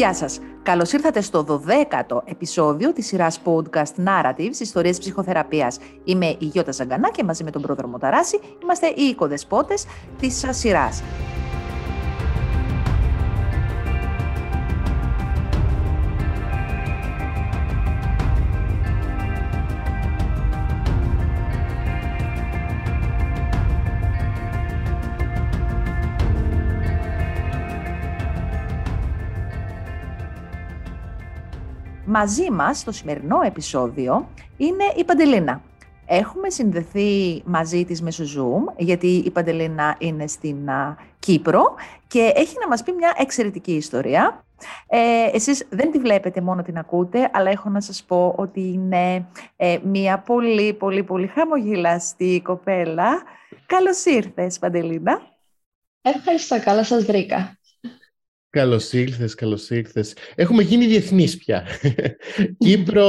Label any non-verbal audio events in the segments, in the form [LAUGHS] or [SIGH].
Γεια σας. Καλώς ήρθατε στο 12ο επεισόδιο της σειράς podcast Narratives, ιστορίες ψυχοθεραπείας. Είμαι η Γιώτα Ζαγκανά και μαζί με τον πρόδρομο Ταράση είμαστε οι οικοδεσπότες της σειράς. Μαζί μας στο σημερινό επεισόδιο είναι η Παντελίνα. Έχουμε συνδεθεί μαζί της μέσω Zoom, γιατί η Παντελίνα είναι στην Κύπρο και έχει να μας πει μια εξαιρετική ιστορία. Ε, εσείς δεν τη βλέπετε, μόνο την ακούτε, αλλά έχω να σας πω ότι είναι ε, μια πολύ, πολύ, πολύ χαμογελαστή κοπέλα. Καλώς ήρθες, Παντελίνα. Ευχαριστώ, καλά σας βρήκα. Καλώς ήρθε, καλώς ήρθε. Έχουμε γίνει διεθνείς πια. [LAUGHS] Κύπρο,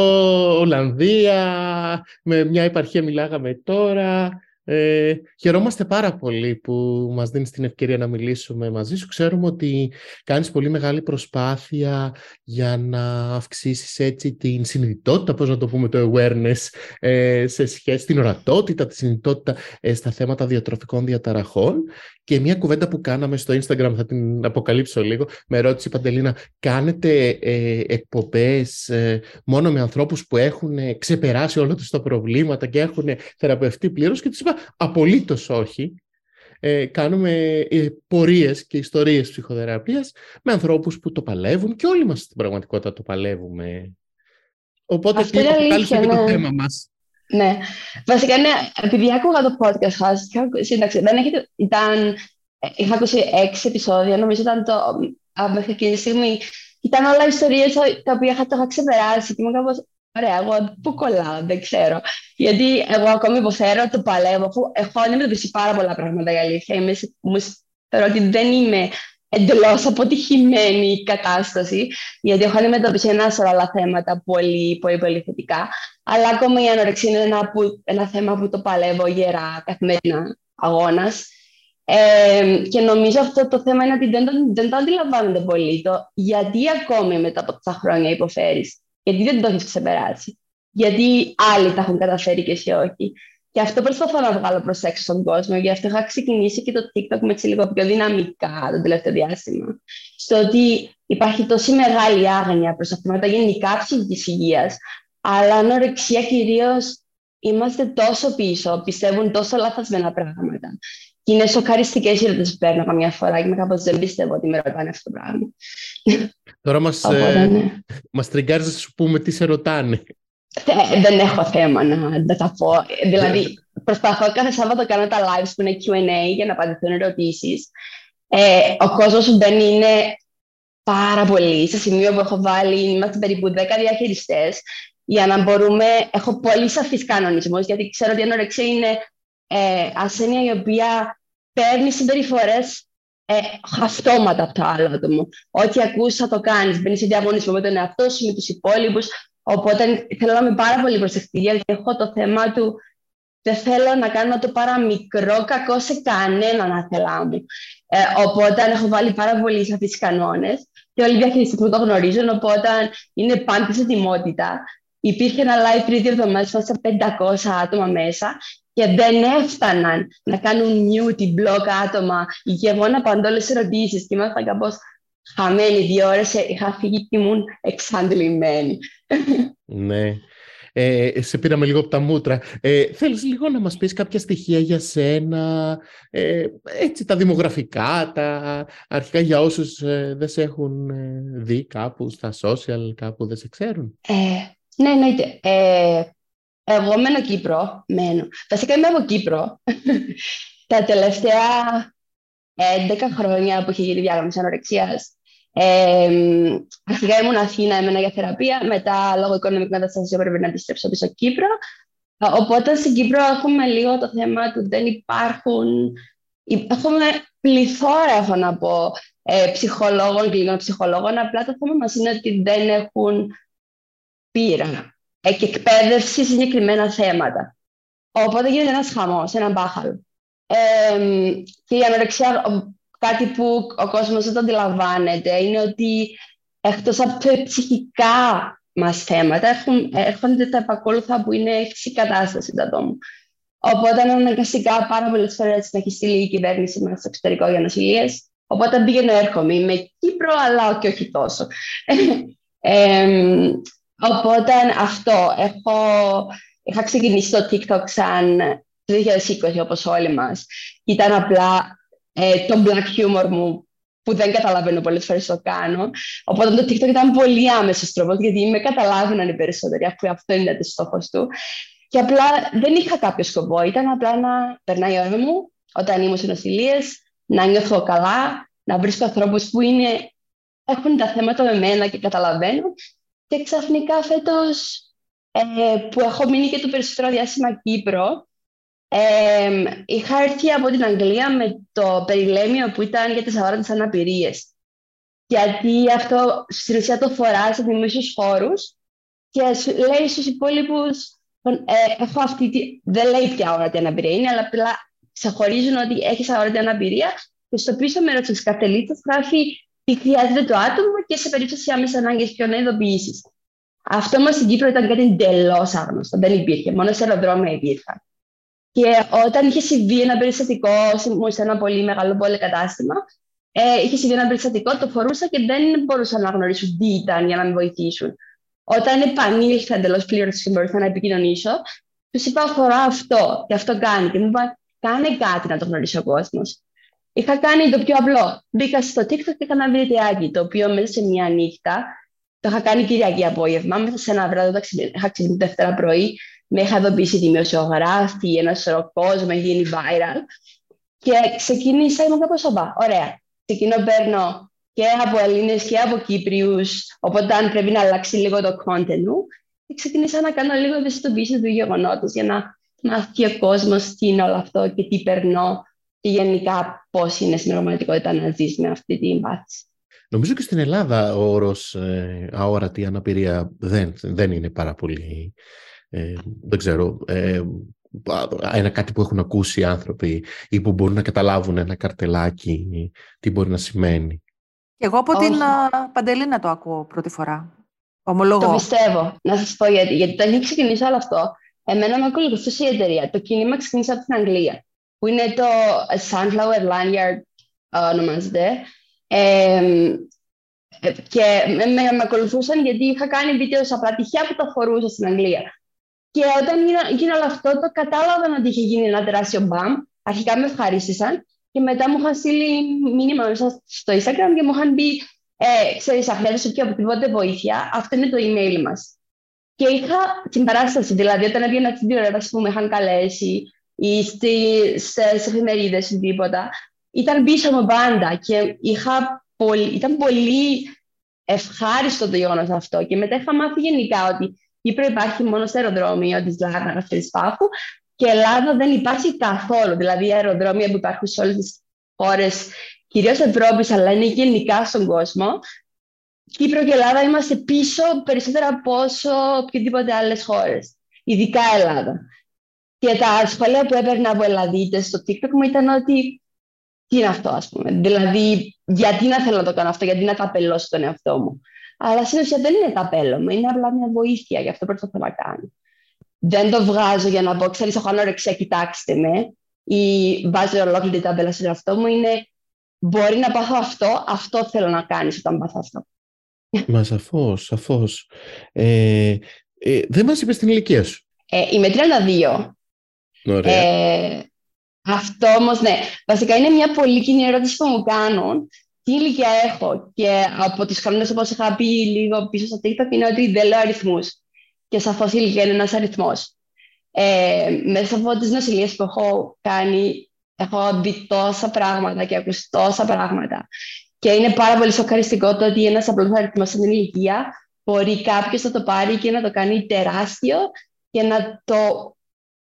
Ολλανδία, με μια επαρχία μιλάγαμε τώρα. Ε, χαιρόμαστε πάρα πολύ που μας δίνεις την ευκαιρία να μιλήσουμε μαζί σου. Ξέρουμε ότι κάνεις πολύ μεγάλη προσπάθεια για να αυξήσεις έτσι την συνειδητότητα, πώς να το πούμε, το awareness ε, σε σχέση, την ορατότητα, τη συνειδητότητα ε, στα θέματα διατροφικών διαταραχών. Και μια κουβέντα που κάναμε στο Instagram, θα την αποκαλύψω λίγο, με ερώτηση Παντελίνα, κάνετε ε, εκπομπές ε, μόνο με ανθρώπους που έχουν ξεπεράσει όλα τους τα προβλήματα και έχουν θεραπευτεί πλήρως; Και τους είπα απολύτως όχι. Ε, κάνουμε ε, πορείες και ιστορίες ψυχοθεραπείας με ανθρώπους που το παλεύουν και όλοι μας στην πραγματικότητα το παλεύουμε. Οπότε Αυτό είναι αλήθεια, ναι. το θέμα μας. Ναι. Βασικά, ναι, επειδή άκουγα το podcast σας, σύνταξη, δεν έχετε, ήταν, ε, είχα ακούσει έξι επεισόδια, νομίζω ήταν το, μέχρι εκείνη τη στιγμή, ήταν όλα ιστορίες τα οποία είχα, το είχα ξεπεράσει και είμαι κάπως, Ωραία, εγώ πού κολλάω, δεν ξέρω. Γιατί εγώ ακόμη υποφέρω, το παλεύω, αφού έχω αντιμετωπίσει πάρα πολλά πράγματα η αλήθεια. Είμαι, μου θεωρώ ότι δεν είμαι εντελώς αποτυχημένη κατάσταση, γιατί έχω αντιμετωπίσει ένα σωρό άλλα θέματα πολύ, πολύ, πολύ θετικά. Αλλά ακόμα η ανορεξία είναι ένα, που, ένα θέμα που το παλεύω γερά καθημερινά αγώνας. Ε, και νομίζω αυτό το θέμα είναι ότι δεν το, δεν το αντιλαμβάνονται πολύ. Το γιατί ακόμη μετά από τόσα χρόνια υποφέρεις γιατί δεν το έχεις ξεπεράσει. Γιατί άλλοι τα έχουν καταφέρει και εσύ όχι. Και αυτό προσπαθώ να βγάλω προς έξω στον κόσμο. Γι' αυτό είχα ξεκινήσει και το TikTok με έτσι λίγο πιο δυναμικά το τελευταίο διάστημα. Στο ότι υπάρχει τόση μεγάλη άγνοια προς τα θέματα γενικά ψυχικής υγείας, αλλά ανορεξία κυρίως είμαστε τόσο πίσω, πιστεύουν τόσο λαθασμένα πράγματα. Και είναι σοκαριστικέ οι ερωτήσει που παίρνω καμιά φορά και με κάπως δεν πιστεύω ότι με ρωτάνε αυτό το πράγμα. Τώρα μας, ε, ναι. μας τριγκάρεις να σου πούμε τι σε ρωτάνε. Ε, δεν έχω θέμα να, να τα πω. Δηλαδή, προσπαθώ κάθε Σάββατο κάνω τα lives που είναι Q&A για να απαντηθούν ερωτήσεις. Ε, ο κόσμος δεν είναι πάρα πολύ. Σε σημείο που έχω βάλει, είμαστε περίπου 10 διαχειριστές, για να μπορούμε. Έχω πολύ σαφείς κανονισμούς, γιατί ξέρω ότι η ανορεξία είναι ε, ασθένεια η οποία παίρνει συμπεριφορές ε, αυτόματα από το άλλο άτομο. Ό,τι ακούς θα το κάνεις. Μπαίνεις σε διαγωνισμό με τον εαυτό σου, με τους υπόλοιπους. Οπότε θέλω να είμαι πάρα πολύ προσεκτική γιατί έχω το θέμα του δεν θέλω να κάνω το παραμικρό κακό σε κανέναν αθελά μου. Ε, οπότε έχω βάλει πάρα πολύ σαφείς κανόνες και όλοι οι διαχειριστές που το γνωρίζουν, οπότε είναι πάντα σε ετοιμότητα. Υπήρχε ένα live πριν δύο εβδομάδες, σε 500 άτομα μέσα και δεν έφταναν να κάνουν mute blog άτομα και εγώ να απαντώ όλες τις ερωτήσεις και ήμασταν κάπως χαμένοι δύο ώρες, είχα φύγει και ήμουν εξαντλημένη. Ναι. Ε, σε πήραμε λίγο από τα μούτρα. Ε, θέλεις λίγο να μας πεις κάποια στοιχεία για σένα, ε, έτσι τα δημογραφικά, τα αρχικά για όσους ε, δεν σε έχουν ε, δει κάπου στα social, κάπου δεν σε ξέρουν; Ε, ναι, εννοείται. Ε, εγώ μένω Κύπρο, μένω. Βασικά είμαι από Κύπρο. [LAUGHS] Τα τελευταία 11 χρόνια που είχε γίνει διάγραμμιση ανορεξίας, ε, αρχικά ήμουν Αθήνα, έμενα για θεραπεία, μετά λόγω οικονομικών καταστάσεων έπρεπε να επιστρέψω πίσω Κύπρο. Οπότε στην Κύπρο έχουμε λίγο το θέμα του δεν υπάρχουν... Έχουμε πληθώρα, έχω να πω, ε, ψυχολόγων, κλινικών ψυχολόγων, απλά το θέμα μας είναι ότι δεν έχουν πείρα ε, και εκπαίδευση σε συγκεκριμένα θέματα. Οπότε γίνεται ένας χαμός, ένα μπάχαλο. Ε, και η ανορεξία, κάτι που ο κόσμος δεν το αντιλαμβάνεται, είναι ότι εκτός από τα ψυχικά μας θέματα, έχουν, έρχονται τα επακόλουθα που είναι η κατάσταση του ατόμου. Οπότε αναγκαστικά πάρα πολλές φορές να έχει στείλει η κυβέρνηση μας στο εξωτερικό για νοσηλίες. Οπότε πήγαινε έρχομαι. Είμαι Κύπρο, αλλά και όχι τόσο. [LAUGHS] ε, οπότε αυτό. Έχω, είχα ξεκινήσει το TikTok σαν το 2020, όπως όλοι μας. Ήταν απλά ε, το black humor μου που δεν καταλαβαίνω πολλές φορές το κάνω. Οπότε το TikTok ήταν πολύ άμεσος τρόπος, γιατί με καταλάβαιναν οι περισσότεροι, αφού αυτό είναι το στόχος του. Και απλά δεν είχα κάποιο σκοπό. Ήταν απλά να περνάει η ώρα μου όταν ήμουν σε νοσηλίες, να νιώθω καλά, να βρίσκω ανθρώπους που είναι, έχουν τα θέματα με μένα και καταλαβαίνουν. Και ξαφνικά φέτος ε, που έχω μείνει και το περισσότερο διάστημα Κύπρο, ε, είχα έρθει από την Αγγλία με το περιλέμιο που ήταν για τις αγορές αναπηρίες. Γιατί αυτό στην ουσία το φοράς σε δημόσιους χώρους και λέει στους υπόλοιπους Λοιπόν, ε, έχω αυτή τη... Δεν λέει ποια όρατη αναπηρία είναι, αλλά απλά ξεχωρίζουν ότι έχεις αόρατη αναπηρία και στο πίσω μέρος της καρτελίτσα γράφει τι χρειάζεται το άτομο και σε περίπτωση άμεσα ανάγκες ποιο να ειδοποιήσει. Αυτό όμως στην Κύπρο ήταν κάτι εντελώς άγνωστο. Δεν υπήρχε. Μόνο σε αεροδρόμια υπήρχαν. Και όταν είχε συμβεί ένα περιστατικό σε ένα πολύ μεγάλο πολυκατάστημα, ε, είχε συμβεί ένα περιστατικό, το φορούσα και δεν μπορούσαν να γνωρίσουν τι ήταν για να με βοηθήσουν. Όταν επανήλθα εντελώς πλήρως και μπορούσα να επικοινωνήσω, τους είπα: Αφορά αυτό και αυτό κάνει. Και μου είπαν: Κάνε κάτι να το γνωρίσει ο κόσμος. Είχα κάνει το πιο απλό. Μπήκα στο TikTok και έκανα ένα βιντεάκι, το οποίο μέσα σε μια νύχτα το είχα κάνει Κυριακή απόγευμα. Μέσα σε ένα βράδυ, είχα ξεκινήσει Δευτέρα πρωί, με είχα ειδοποιήσει δημοσιογράφη, ένας σωρός κόσμος, έχει γίνει viral. Και ξεκίνησα, ήμουν κάπως σοβα. Ωραία. Ξεκινώ, παίρνω και από Έλληνες και από Κύπριους. Οπότε, αν πρέπει να αλλάξει λίγο το content μου, ξεκίνησα να κάνω λίγο ευαισθητοποίηση του γεγονότος για να μάθει ο κόσμος τι είναι όλο αυτό και τι περνώ και γενικά πώς είναι στην πραγματικότητα να ζεις με αυτή την πάθηση. Νομίζω και στην Ελλάδα ο όρος ε, αόρατη αναπηρία δεν, δεν είναι πάρα πολύ, ε, δεν ξέρω, ε, ένα κάτι που έχουν ακούσει οι άνθρωποι ή που μπορούν να καταλάβουν ένα καρτελάκι τι μπορεί να σημαίνει. Και εγώ από την Παντελίνα το ακούω πρώτη φορά. Ομολογώ. Το πιστεύω. Να σας πω γιατί. Γιατί όταν είχε ξεκινήσει όλο αυτό, εμένα με ακολουθούσε η εταιρεία. Το κίνημα ξεκίνησε από την Αγγλία, που είναι το Sunflower Lanyard, ονομάζεται. Ε, και με, με, με, ακολουθούσαν γιατί είχα κάνει βίντεο απλά τυχαία που το φορούσα στην Αγγλία. Και όταν γίνανε όλο αυτό, το κατάλαβαν ότι είχε γίνει ένα τεράστιο μπαμ. Αρχικά με ευχαρίστησαν και μετά μου είχαν στείλει μήνυμα μέσα στο Instagram και μου είχαν πει ε, ξέρεις, αν χρειάζεσαι οποιαδήποτε βοήθεια, αυτό είναι το email μας. Και είχα την παράσταση, δηλαδή όταν έβγαινα στην τηλεόραση που με είχαν καλέσει ή στις εφημερίδες ή τίποτα, ήταν πίσω μου πάντα και είχα πολύ, ήταν πολύ ευχάριστο το γεγονός αυτό. Και μετά είχα μάθει γενικά ότι η Κύπρο υπάρχει μόνο στο αεροδρόμιο της Λάρνα και της Πάφου και Ελλάδα δεν υπάρχει καθόλου. Δηλαδή, αεροδρόμια που υπάρχουν σε όλες τις χώρες, κυρίως Ευρώπης, αλλά είναι γενικά στον κόσμο. Κύπρο και Ελλάδα είμαστε πίσω περισσότερα από όσο οποιοδήποτε άλλες χώρες. Ειδικά Ελλάδα. Και τα σχόλια που έπαιρνα από Ελλαδίτες στο TikTok μου ήταν ότι τι είναι αυτό, ας πούμε. Δηλαδή, γιατί να θέλω να το κάνω αυτό, γιατί να ταπελώσω τον εαυτό μου. Αλλά στην ουσία δεν είναι ταπέλωμα, είναι απλά μια βοήθεια, γι' αυτό προσπαθώ να κάνω δεν το βγάζω για να πω, ξέρεις, έχω ανόρεξια, κοιτάξτε με, ή βάζω ολόκληρη την ταμπέλα στον εαυτό μου, είναι μπορεί να πάθω αυτό, αυτό θέλω να κάνεις όταν πάθω αυτό. Μα σαφώς, σαφώς. Ε, ε, δεν μας είπες την ηλικία σου. Ε, είμαι 32. Ωραία. Ε, αυτό όμως, ναι. Βασικά είναι μια πολύ κοινή ερώτηση που μου κάνουν. Τι ηλικία έχω και από τις χρονές όπως είχα πει λίγο πίσω στο TikTok είναι ότι δεν λέω αριθμούς και σαφώς η ηλικία είναι ένας αριθμός. Ε, μέσα από τις νοσηλίες που έχω κάνει, έχω δει τόσα πράγματα και ακούσει τόσα πράγματα. Και είναι πάρα πολύ σοκαριστικό το ότι ένας απλός αριθμός στην ηλικία μπορεί κάποιος να το πάρει και να το κάνει τεράστιο και να το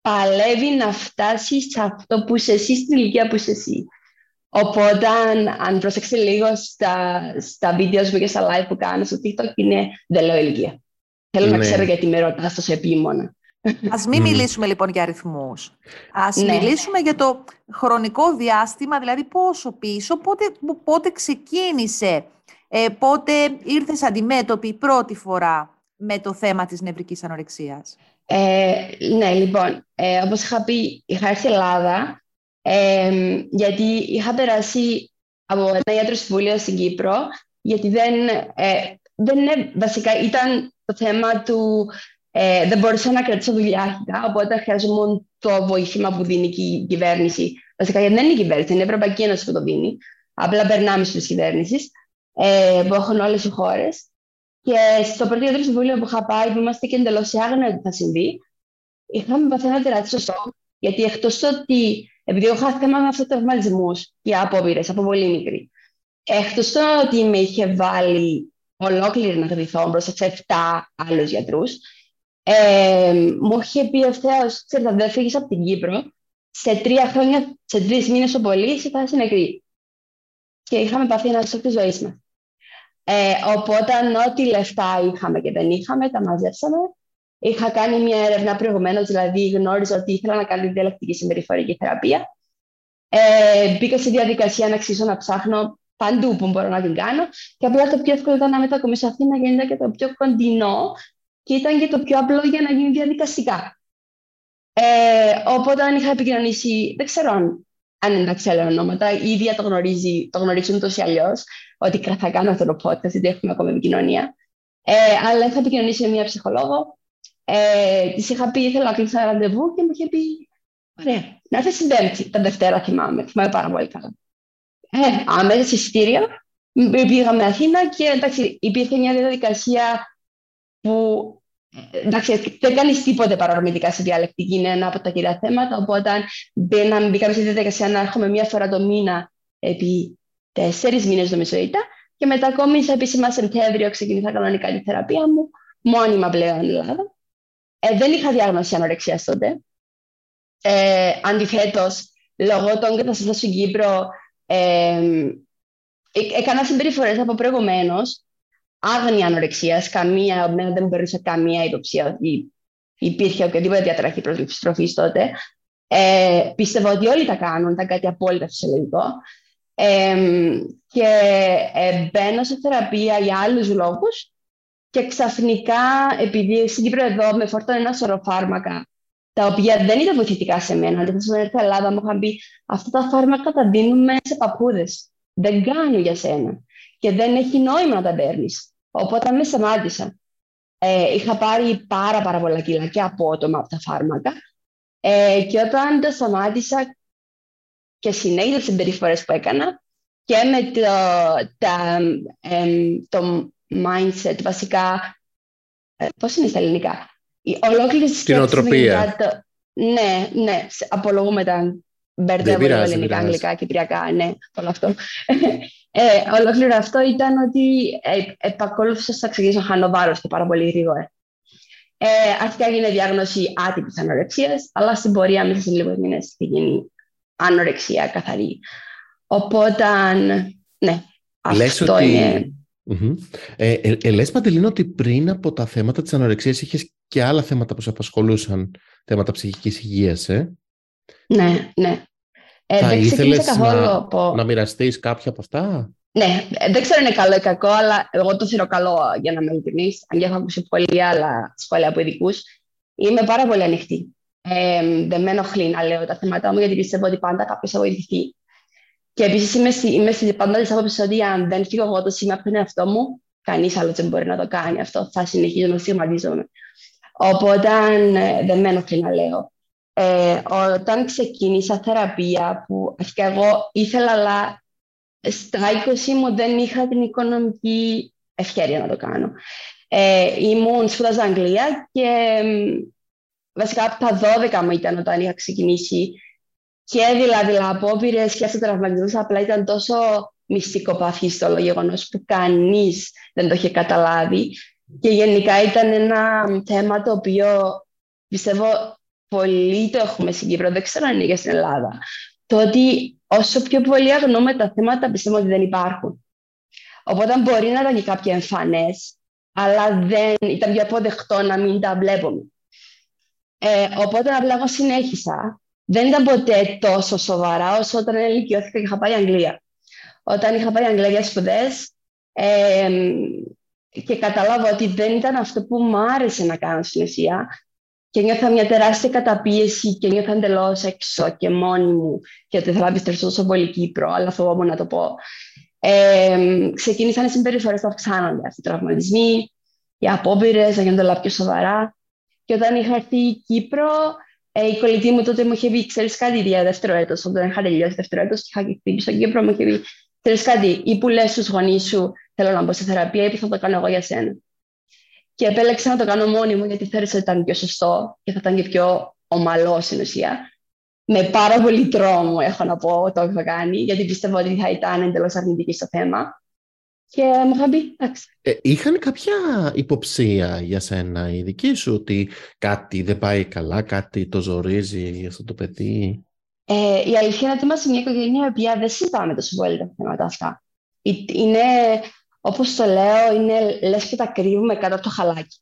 παλεύει να φτάσει σε αυτό που είσαι εσύ, στην ηλικία που είσαι εσύ. Οπότε, αν, αν προσέξεις λίγο στα, στα βίντεο μου και στα live που κάνω στο TikTok, είναι δεν λέω ηλικία. Θέλω να ναι. ξέρω γιατί με ρωτάς τόσο επίμονα. Ας μην μιλήσουμε λοιπόν για αριθμούς. Ας ναι. μιλήσουμε για το χρονικό διάστημα, δηλαδή πόσο πίσω, πότε, πότε ξεκίνησε Ε, πότε ήρθες αντιμέτωπη πρώτη φορά με το θέμα της νευρικής ανορεξίας. Ε, ναι, λοιπόν, ε, όπως είχα πει, είχα έρθει Ελλάδα ε, γιατί είχα περάσει από ένα ιατρό συμβούλιο στην Κύπρο γιατί δεν, ε, δεν είναι, βασικά ήταν το θέμα του ε, δεν μπορούσα να κρατήσω δουλειά αρχικά, οπότε χρειαζόμουν το βοήθημα που δίνει η κυβέρνηση. Βασικά γιατί δεν είναι η κυβέρνηση, είναι η Ευρωπαϊκή Ένωση που το δίνει. Απλά περνάμε τη κυβέρνηση ε, που έχουν όλες οι χώρες. Και στο πρώτο ιατρό συμβούλιο που είχα πάει, που είμαστε και εντελώς άγνοια ότι θα συμβεί, είχαμε πάθει ένα τεράστιο σοκ. Γιατί εκτός ότι, επειδή έχω χάσει θέμα με αυτοτραυματισμού και απόπειρες από πολύ μικρή, εκτός ότι με είχε βάλει ολόκληρη να γδυθώ μπροστά σε 7 άλλους γιατρούς, ε, μου είχε πει ευθέω, ξέρετε, δεν φύγεις από την Κύπρο, σε τρία χρόνια, σε τρεις μήνες ο πολύς, είσαι θα είσαι νεκρή. Και είχαμε πάθει ένα σοκ της ζωής μας. Ε, οπότε, ό,τι λεφτά είχαμε και δεν είχαμε, τα μαζέψαμε. Είχα κάνει μια έρευνα προηγουμένως, δηλαδή γνώριζα ότι ήθελα να κάνω διαλεκτική συμπεριφορική θεραπεία. Ε, μπήκα στη διαδικασία να αξίσω να ψάχνω παντού που μπορώ να την κάνω. Και απλά το πιο εύκολο ήταν να μετακομίσω Αθήνα γιατί ήταν και το πιο κοντινό και ήταν και το πιο απλό για να γίνει διαδικαστικά. Ε, οπότε αν είχα επικοινωνήσει, δεν ξέρω αν, αν εντάξει άλλα ονόματα, η ίδια το, γνωρίζει, το γνωρίζουν τόσο ή αλλιώς, ότι θα κάνω αυτό το podcast, γιατί έχουμε ακόμα επικοινωνία. Ε, αλλά είχα επικοινωνήσει με μια ψυχολόγο. Ε, της είχα πει, ήθελα να κλείσω ένα ραντεβού και μου είχε πει, ωραία, να έρθεις στην Πέμπτη, τα Δευτέρα θυμάμαι, θυμάμαι πάρα πολύ καλά. Ε, αμέσω εισιτήριο, πήγαμε Αθήνα και εντάξει, υπήρχε μια διαδικασία που εντάξει, δεν κάνεις τίποτε παρορμητικά στη διαλεκτική, είναι ένα από τα κυρία θέματα. Οπότε, μπαίναμε, μπήκαμε στη διαδικασία να έρχομαι μία φορά το μήνα επί τέσσερις μήνες, νομίζω ήταν. Και μετά, ακόμη σε επίσημα Σεπτέμβριο, ξεκίνησα κανονικά τη θεραπεία μου, μόνιμα πλέον στην Ελλάδα. Ε, δεν είχα διάγνωση ανορεξίας τότε. Ε, Αντιθέτως, λόγω των καταστάσεων στην Κύπρο, ε, ε έκανα συμπεριφορές από προηγουμένως άγνοια ανορεξίας, καμία, δεν μπορούσε καμία υποψία ότι υπήρχε οποιαδήποτε διατραχή πρόσληψη τροφή τότε. Ε, πιστεύω ότι όλοι τα κάνουν, ήταν κάτι απόλυτα φυσιολογικό. Ε, και ε, μπαίνω σε θεραπεία για άλλους λόγους και ξαφνικά, επειδή στην Κύπρο εδώ με φορτώνει ένα σωρό φάρμακα, τα οποία δεν ήταν βοηθητικά σε μένα, αντίθετα στην Ελλάδα μου είχαν πει αυτά τα φάρμακα τα δίνουμε σε παππούδες. Δεν κάνουν για σένα και δεν έχει νόημα να τα παίρνεις. Οπότε με σταμάτησα. Ε, είχα πάρει πάρα, πάρα πολλά κιλά και απότομα από τα φάρμακα. Ε, και όταν το σταμάτησα και συνέχισα τις συμπεριφορές που έκανα και με το, τα, το mindset, βασικά, ε, πώς είναι στα ελληνικά, η ολόκληρη σκέψη. Την οτροπία. Το, ναι, ναι, απολογούμε τα μπερδεύω ελληνικά, αγγλικά, κυπριακά, ναι, όλο αυτό. Ε, ολόκληρο αυτό ήταν ότι ε, επακολούθησα στο ξεκίνησα να χάνω βάρος και πάρα πολύ γρήγορα. Ε, αρχικά έγινε διάγνωση άτυπης ανορεξίας, αλλά στην πορεία μέσα σε λίγους μήνες γίνει ανορεξία καθαρή. Οπότε, ναι, λες αυτό ότι... είναι... Mm-hmm. Ε, ε, ε, λες, Παντελίνο, ότι πριν από τα θέματα της ανορεξίας είχες και άλλα θέματα που σε απασχολούσαν, θέματα ψυχικής υγείας, ε; Ναι, ναι. Ε, Θα ήθελες καθόλου να, από... να μοιραστείς κάποια από αυτά; Ναι, δεν ξέρω είναι καλό ή κακό, αλλά εγώ το θεωρώ καλό για να με ειλικρινείς, αν και έχω ακούσει πολύ άλλα σχόλια από ειδικούς. Είμαι πάρα πολύ ανοιχτή. Ε, δεν με ενοχλεί να λέω τα θέματα μου, γιατί πιστεύω ότι πάντα κάποιος θα βοηθηθεί. Και επίσης είμαι, στη, είμαι στη πάντα της άποψης ότι αν δεν φύγω εγώ το σήμα από τον εαυτό μου, κανείς άλλος δεν μπορεί να το κάνει αυτό. Θα συνεχίζω να στιγματίζομαι. Οπότε ε, δεν με ενοχλεί να λέω. Ε, όταν ξεκίνησα θεραπεία, που αρχικά εγώ ήθελα, αλλά στα 20 μου δεν είχα την οικονομική ευκαιρία να το κάνω. Ε, ήμουν σπούδαζα Αγγλία και βασικά από τα 12 μου ήταν όταν είχα ξεκινήσει και δηλαδή απόπειρε και αυτοτραυματισμού απλά ήταν τόσο μυστικό το γεγονός που κανείς δεν το είχε καταλάβει. Και γενικά ήταν ένα θέμα το οποίο πιστεύω πολύ το έχουμε στην Κύπρο, δεν ξέρω αν είναι και στην Ελλάδα. Το ότι όσο πιο πολύ αγνοούμε τα θέματα, πιστεύω ότι δεν υπάρχουν. Οπότε μπορεί να ήταν και κάποια εμφανές, αλλά δεν ήταν πιο αποδεκτό να μην τα βλέπουμε. Ε, οπότε απλά εγώ συνέχισα. Δεν ήταν ποτέ τόσο σοβαρά όσο όταν ελικιώθηκα και είχα πάει Αγγλία. Όταν είχα πάει Αγγλία για σπουδές, και κατάλαβα ότι δεν ήταν αυτό που μου άρεσε να κάνω στην ουσία και νιώθα μια τεράστια καταπίεση και νιώθα εντελώς έξω και μόνη μου και ότι θα επιστρέψω τόσο πολύ Κύπρο, αλλά φοβόμουν να το πω. Ε, ξεκίνησαν οι συμπεριφορές να αυξάνονται. Αυτοί οι τραυματισμοί, οι απόπειρες να γίνονται όλα πιο σοβαρά. Και όταν είχα έρθει η Κύπρο, ε, η κολλητή μου τότε μου είχε πει: Ξέρεις κάτι, για δεύτερο έτος. Όταν είχα τελειώσει δεύτερο έτος και είχα χτυπήσει στον Κύπρο, μου είχε πει: Ξέρεις κάτι, ή που λες στους γονείς σου, θέλω να μπω σε θεραπεία, ή που θα το κάνω εγώ για σένα. Και επέλεξα να το κάνω μόνη μου, γιατί θεώρησα ότι ήταν πιο σωστό και θα ήταν και πιο ομαλός στην ουσία. Με πάρα πολύ τρόμο, έχω να πω, το έχω κάνει, γιατί πιστεύω ότι θα ήταν εντελώς αρνητική στο θέμα. Και μου είχαν πει, εντάξει. Ε, είχαν κάποια υποψία για σένα η δική σου, ότι κάτι δεν πάει καλά, κάτι το ζορίζει αυτό το παιδί; Ε, η αλήθεια είναι ότι είμαστε μια οικογένεια η οποία δεν συζητάμε τόσο πολύ τα θέματα αυτά. Είναι, όπως το λέω, είναι λες και τα κρύβουμε κάτω από το χαλάκι.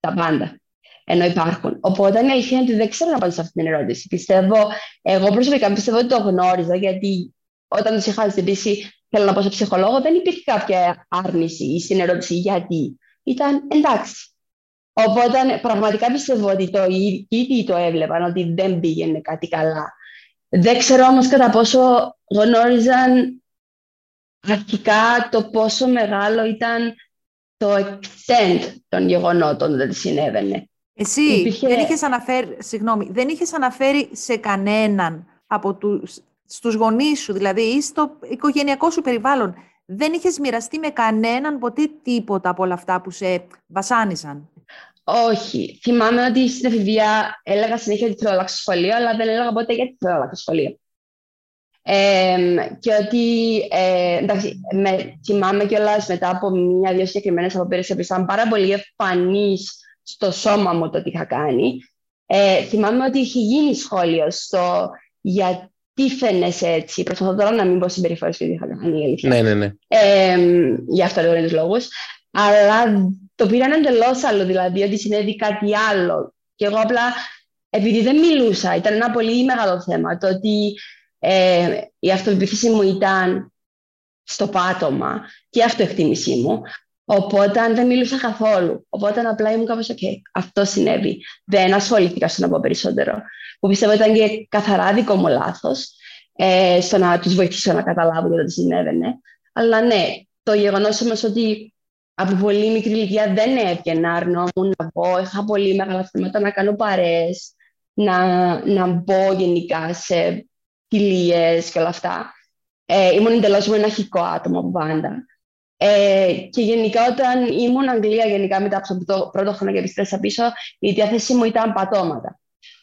Τα πάντα. Ενώ υπάρχουν. Οπότε η αλήθεια είναι ότι δεν ξέρω να απαντήσω σε αυτή την ερώτηση. Πιστεύω, εγώ προσωπικά πιστεύω ότι το γνώριζα, γιατί όταν τους είχα ζητήσει θέλω να πω σε ψυχολόγο, δεν υπήρχε κάποια άρνηση στην ερώτηση γιατί. Ήταν εντάξει. Οπότε πραγματικά πιστεύω ότι το ήδη το έβλεπαν ότι δεν πήγαινε κάτι καλά. Δεν ξέρω όμως κατά πόσο γνώριζαν αρχικά το πόσο μεγάλο ήταν το extent των γεγονότων δεν συνέβαινε. Εσύ Υπήρχε... δεν, είχες αναφέρει, συγγνώμη, δεν είχες αναφέρει σε κανέναν από τους, στους γονείς σου, δηλαδή ή στο οικογενειακό σου περιβάλλον. Δεν είχες μοιραστεί με κανέναν ποτέ τίποτα από όλα αυτά που σε βασάνισαν. Όχι. Θυμάμαι ότι στην εφηβεία έλεγα συνέχεια ότι θέλω να αλλάξω σχολείο, αλλά δεν έλεγα ποτέ γιατί θέλω να αλλάξω σχολείο. Ε, και ότι, ε, εντάξει, με, θυμάμαι κιόλας μετά από μία-δύο συγκεκριμένες αποπήρε που ήταν πάρα πολύ εμφανείς στο σώμα μου το τι είχα κάνει. Ε, θυμάμαι ότι είχε γίνει σχόλιο στο γιατί φαίνεσαι έτσι. Προσπαθώ τώρα να μην πω συμπεριφορές που είχα κάνει. Ναι, ναι, ναι. Ε, για αυτό το λόγους. Αλλά το πήραν εντελώς άλλο, δηλαδή ότι συνέβη κάτι άλλο. Και εγώ απλά, επειδή δεν μιλούσα, ήταν ένα πολύ μεγάλο θέμα. Το ότι ε, η αυτοπεποίθηση μου ήταν στο πάτωμα και η αυτοεκτίμησή μου. Οπότε δεν μιλούσα καθόλου. Οπότε απλά ήμουν κάπως, OK, αυτό συνέβη. Δεν ασχολήθηκα στο να πω περισσότερο. Που πιστεύω ήταν και καθαρά δικό μου λάθος ε, στο να τους βοηθήσω να καταλάβουν ότι συνέβαινε. Αλλά ναι, το γεγονός όμως ότι από πολύ μικρή ηλικία δεν έβγαινα, αρνόμουν να πω, είχα πολύ μεγάλα θέματα να κάνω παρέες, να, να μπω γενικά σε κοιλίες και όλα αυτά. Ε, ήμουν εντελώς μοναχικό άτομο από πάντα. Ε, και γενικά όταν ήμουν Αγγλία, γενικά μετά από το πρώτο χρόνο και επιστρέψα πίσω, η διάθεσή μου ήταν πατώματα.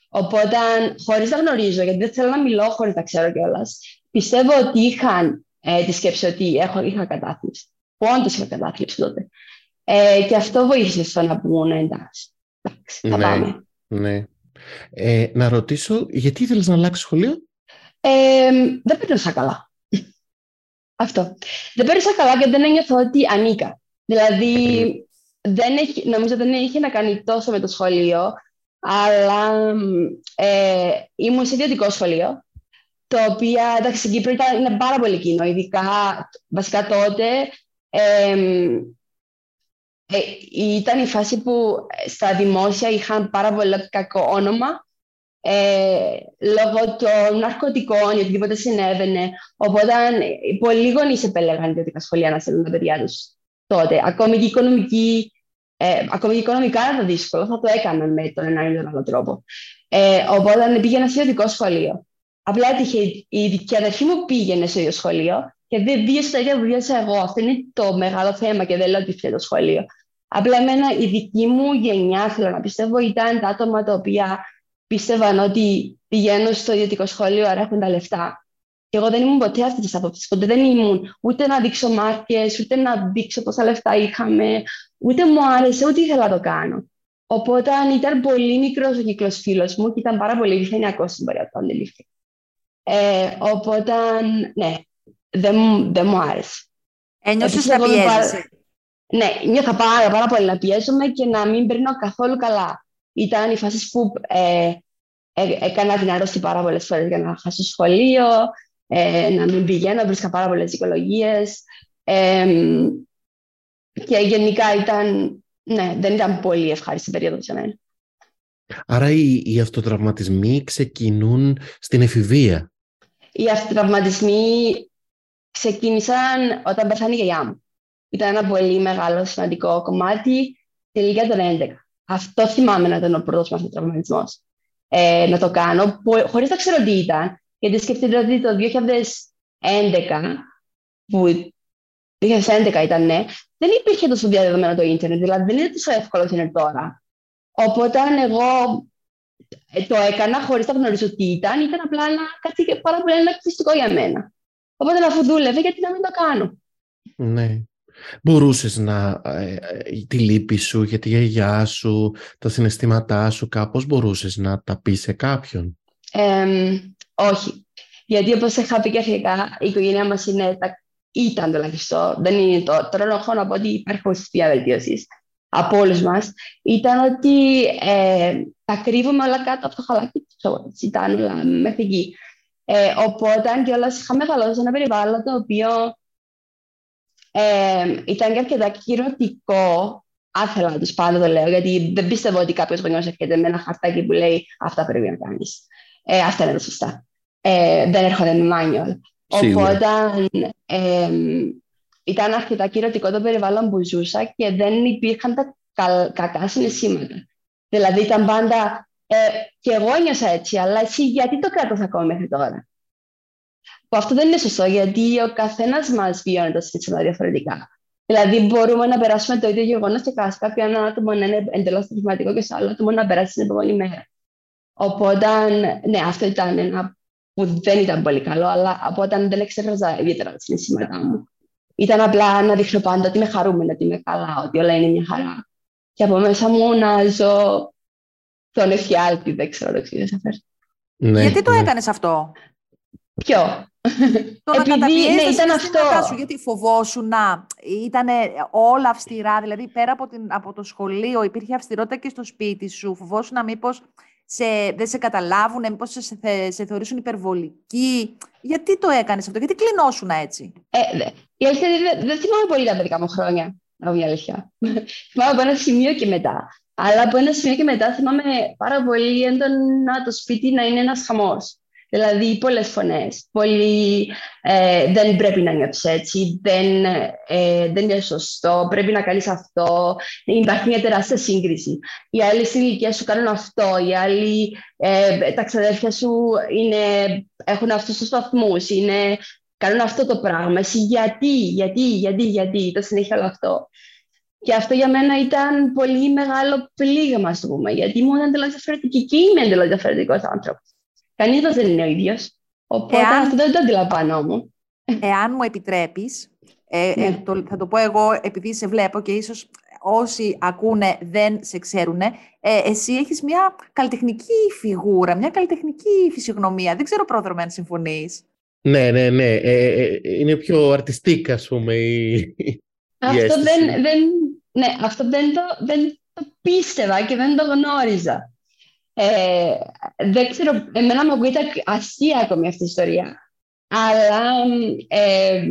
Οπότε, χωρίς να γνωρίζω, γιατί δεν θέλω να μιλώ χωρίς να ξέρω κιόλας, πιστεύω ότι είχαν ε, τη σκέψη ότι έχω, είχα κατάθλιψη που όντως είχα κατάθλιψη τότε. Ε, και αυτό βοήθησε στο να πούμε εντάξει. εντάξει θα ναι, πάμε. Ναι. Ε, να ρωτήσω, γιατί ήθελες να αλλάξεις σχολείο; Ε, δεν πέρασα καλά. Αυτό. Δεν πέρασα καλά και δεν ένιωθω ότι ανήκα. Δηλαδή, δεν έχει, νομίζω δεν είχε να κάνει τόσο με το σχολείο, αλλά ε, ήμουν σε ιδιωτικό σχολείο, το οποίο, εντάξει, στην Κύπρο ήταν, είναι πάρα πολύ κοινό, ειδικά, βασικά τότε, ε, ήταν η φάση που στα δημόσια είχαν πάρα πολύ κακό όνομα ε, λόγω των ναρκωτικών ή οτιδήποτε συνέβαινε. Οπότε πολλοί γονείς επέλεγαν ιδιωτικά σχολεία να στέλνουν τα παιδιά τους τότε. Ακόμη και, οικονομική, ε, ακόμη και οικονομικά ήταν δύσκολο, θα το έκαναν με τον ένα ή τον άλλο τρόπο. Ε, οπότε πήγαινα σε ιδιωτικό σχολείο. Απλά έτυχε η δική αδερφή μου πήγαινε σε ίδιο σχολείο και δεν βίωσε τα ίδια που βίωσα εγώ. Αυτό είναι το μεγάλο θέμα και δεν λέω ότι φταίει το σχολείο. Απλά εμένα η δική μου γενιά, θέλω να πιστεύω, ήταν τα άτομα τα οποία πίστευαν ότι πηγαίνουν στο ιδιωτικό σχολείο, άρα έχουν τα λεφτά. Και εγώ δεν ήμουν ποτέ αυτή της άποψης. Ποτέ δεν ήμουν ούτε να δείξω μάρκες, ούτε να δείξω πόσα λεφτά είχαμε, ούτε μου άρεσε, ούτε ήθελα να το κάνω. Οπότε ήταν πολύ μικρός ο κύκλος φίλος μου και ήταν πάρα πολύ επιφανειακό στην πορεία του αντιλήφθη. Ε, οπότε, ναι, δεν, δεν μου άρεσε. Ένιωσες να πιέζεσαι; Πάρα... Ναι, νιώθα πάρα, πάρα πολύ να πιέζομαι και να μην περνάω καθόλου καλά. Ήταν οι φάσεις που ε, ε, έκανα την άρρωστη πάρα πολλές φορές για να χάσω σχολείο, ε, να μην πηγαίνω, βρίσκα πάρα πολλές δικαιολογίε. Ε, και γενικά ήταν, ναι, δεν ήταν πολύ ευχάριστη περίοδος για μένα. Άρα οι, οι αυτοτραυματισμοί ξεκινούν στην εφηβεία. Οι αυτοτραυματισμοί ξεκίνησαν όταν πεθάνει η γιαγιά μου. Ήταν ένα πολύ μεγάλο σημαντικό κομμάτι τη ηλικία των 11. Αυτό θυμάμαι να ήταν ο πρώτος μου αυτοτραυματισμό. Ε, να το κάνω, χωρίς να ξέρω τι ήταν. Γιατί σκεφτείτε ότι το 2011, που 2011 ήταν, ναι, δεν υπήρχε τόσο διαδεδομένο το ίντερνετ, δηλαδή δεν είναι τόσο εύκολο όσο είναι τώρα. Οπότε εγώ ε, το έκανα χωρίς να γνωρίζω τι ήταν, ήταν απλά ένα, κάτι πάρα πολύ εκπληκτικό για μένα. Οπότε αφού δούλευε, γιατί να μην το κάνω; Ναι. Μπορούσες να, ε, ε, τη λύπη σου για τη γιαγιά σου, τα συναισθήματά σου, κάπως μπορούσες να τα πεις σε κάποιον; όχι. Γιατί όπως είχα πει και αρχικά, η οικογένειά μας είναι, τα, ήταν τουλάχιστον, δεν είναι το, τώρα έχω να πω ότι υπάρχει βελτίωσης από όλους μας, ήταν ότι ε, τα κρύβουμε όλα κάτω από το χαλάκι τους. Ήταν όλα μέχρι εκεί. Ε, οπότε και όλα είχα μεγαλώσει σε ένα περιβάλλον το οποίο ε, ήταν και αρκετά κυρωτικό. Άθελα να τους πάντα το λέω, γιατί δεν πιστεύω ότι κάποιος γονιός έρχεται με ένα χαρτάκι που λέει Αυτά πρέπει να κάνεις. Ε, αυτά είναι τα σωστά. Ε, δεν έρχονται με μάνιολ. Οπότε ε, ήταν αρκετά κυρωτικό το περιβάλλον που ζούσα και δεν υπήρχαν τα κακά συναισθήματα. Δηλαδή ήταν πάντα, ε, και εγώ νιώσα έτσι, αλλά εσύ γιατί το κράτος ακόμα μέχρι τώρα; Που αυτό δεν είναι σωστό, γιατί ο καθένας μας βιώνει τα συναισθήματα διαφορετικά. Δηλαδή, μπορούμε να περάσουμε το ίδιο γεγονός και κάποιο ένα άτομο να είναι εντελώς προβληματικό και σε άλλο άτομο να περάσει την επόμενη μέρα. Οπότε, ναι, αυτό ήταν ένα που δεν ήταν πολύ καλό, αλλά από όταν δεν εξέφραζα ιδιαίτερα τα συναισθήματά μου. Ήταν απλά να δείχνω πάντα ότι είμαι χαρούμενη, ότι είμαι καλά, ότι όλα είναι μια χαρά. Και από μέσα μου να ζω τον εφιάλτη, δεν ξέρω το εξήγησα ναι, Γιατί το ναι. έκανες αυτό; Ποιο; Το να Επειδή, ναι, ήταν αυτό. Σου, γιατί φοβόσου να ήταν όλα αυστηρά, δηλαδή πέρα από, την, από το σχολείο υπήρχε αυστηρότητα και στο σπίτι σου, φοβόσου να μήπως σε, δεν σε καταλάβουν, μήπως σε, σε, σε θεωρήσουν υπερβολική. Γιατί το έκανες αυτό, γιατί κλεινώσουν έτσι; Ε, η αλήθεια δεν, δεν θυμάμαι πολύ τα παιδικά μου χρόνια, να βγει αλήθεια. θυμάμαι από ένα σημείο και μετά. Αλλά από ένα σημείο και μετά θυμάμαι πάρα πολύ έντονα το σπίτι να είναι ένας χαμός. Δηλαδή, πολλές φωνές. Πολύ, ε, δεν πρέπει να νιώθεις έτσι, δεν, ε, δεν είναι σωστό, πρέπει να κάνεις αυτό. Υπάρχει μια τεράστια σύγκριση. Οι άλλοι στην ηλικία σου κάνουν αυτό, οι άλλοι, ε, τα ξαδέρφια σου είναι, έχουν αυτούς τους βαθμούς, είναι, κάνουν αυτό το πράγμα. Εσύ γιατί, γιατί, γιατί, γιατί, το συνέχεια όλο αυτό. Και αυτό για μένα ήταν πολύ μεγάλο πλήγμα, ας πούμε, γιατί ήμουν εντελώς διαφορετική και είμαι εντελώς διαφορετικός άνθρωπος. Κανείς δεν είναι ο ίδιος. Οπότε Εάν... αυτό δεν το αντιλαμβανόμουν. Εάν μου επιτρέπεις, ε, ε, ναι. το, θα το πω εγώ επειδή σε βλέπω και ίσως όσοι ακούνε δεν σε ξέρουν, ε, εσύ έχεις μια καλλιτεχνική φιγούρα, μια καλλιτεχνική φυσιογνωμία. Δεν ξέρω πρόδρομα αν συμφωνείς. Ναι, ναι, ναι. Ε, ε, είναι πιο αρτιστικά, ας πούμε, η, αυτό δεν, δεν, ναι, αυτό δεν το, δεν το πίστευα και δεν το γνώριζα. Ε, δεν ξέρω, εμένα μου ακούγεται αστεία ακόμη αυτή η ιστορία. Αλλά ε,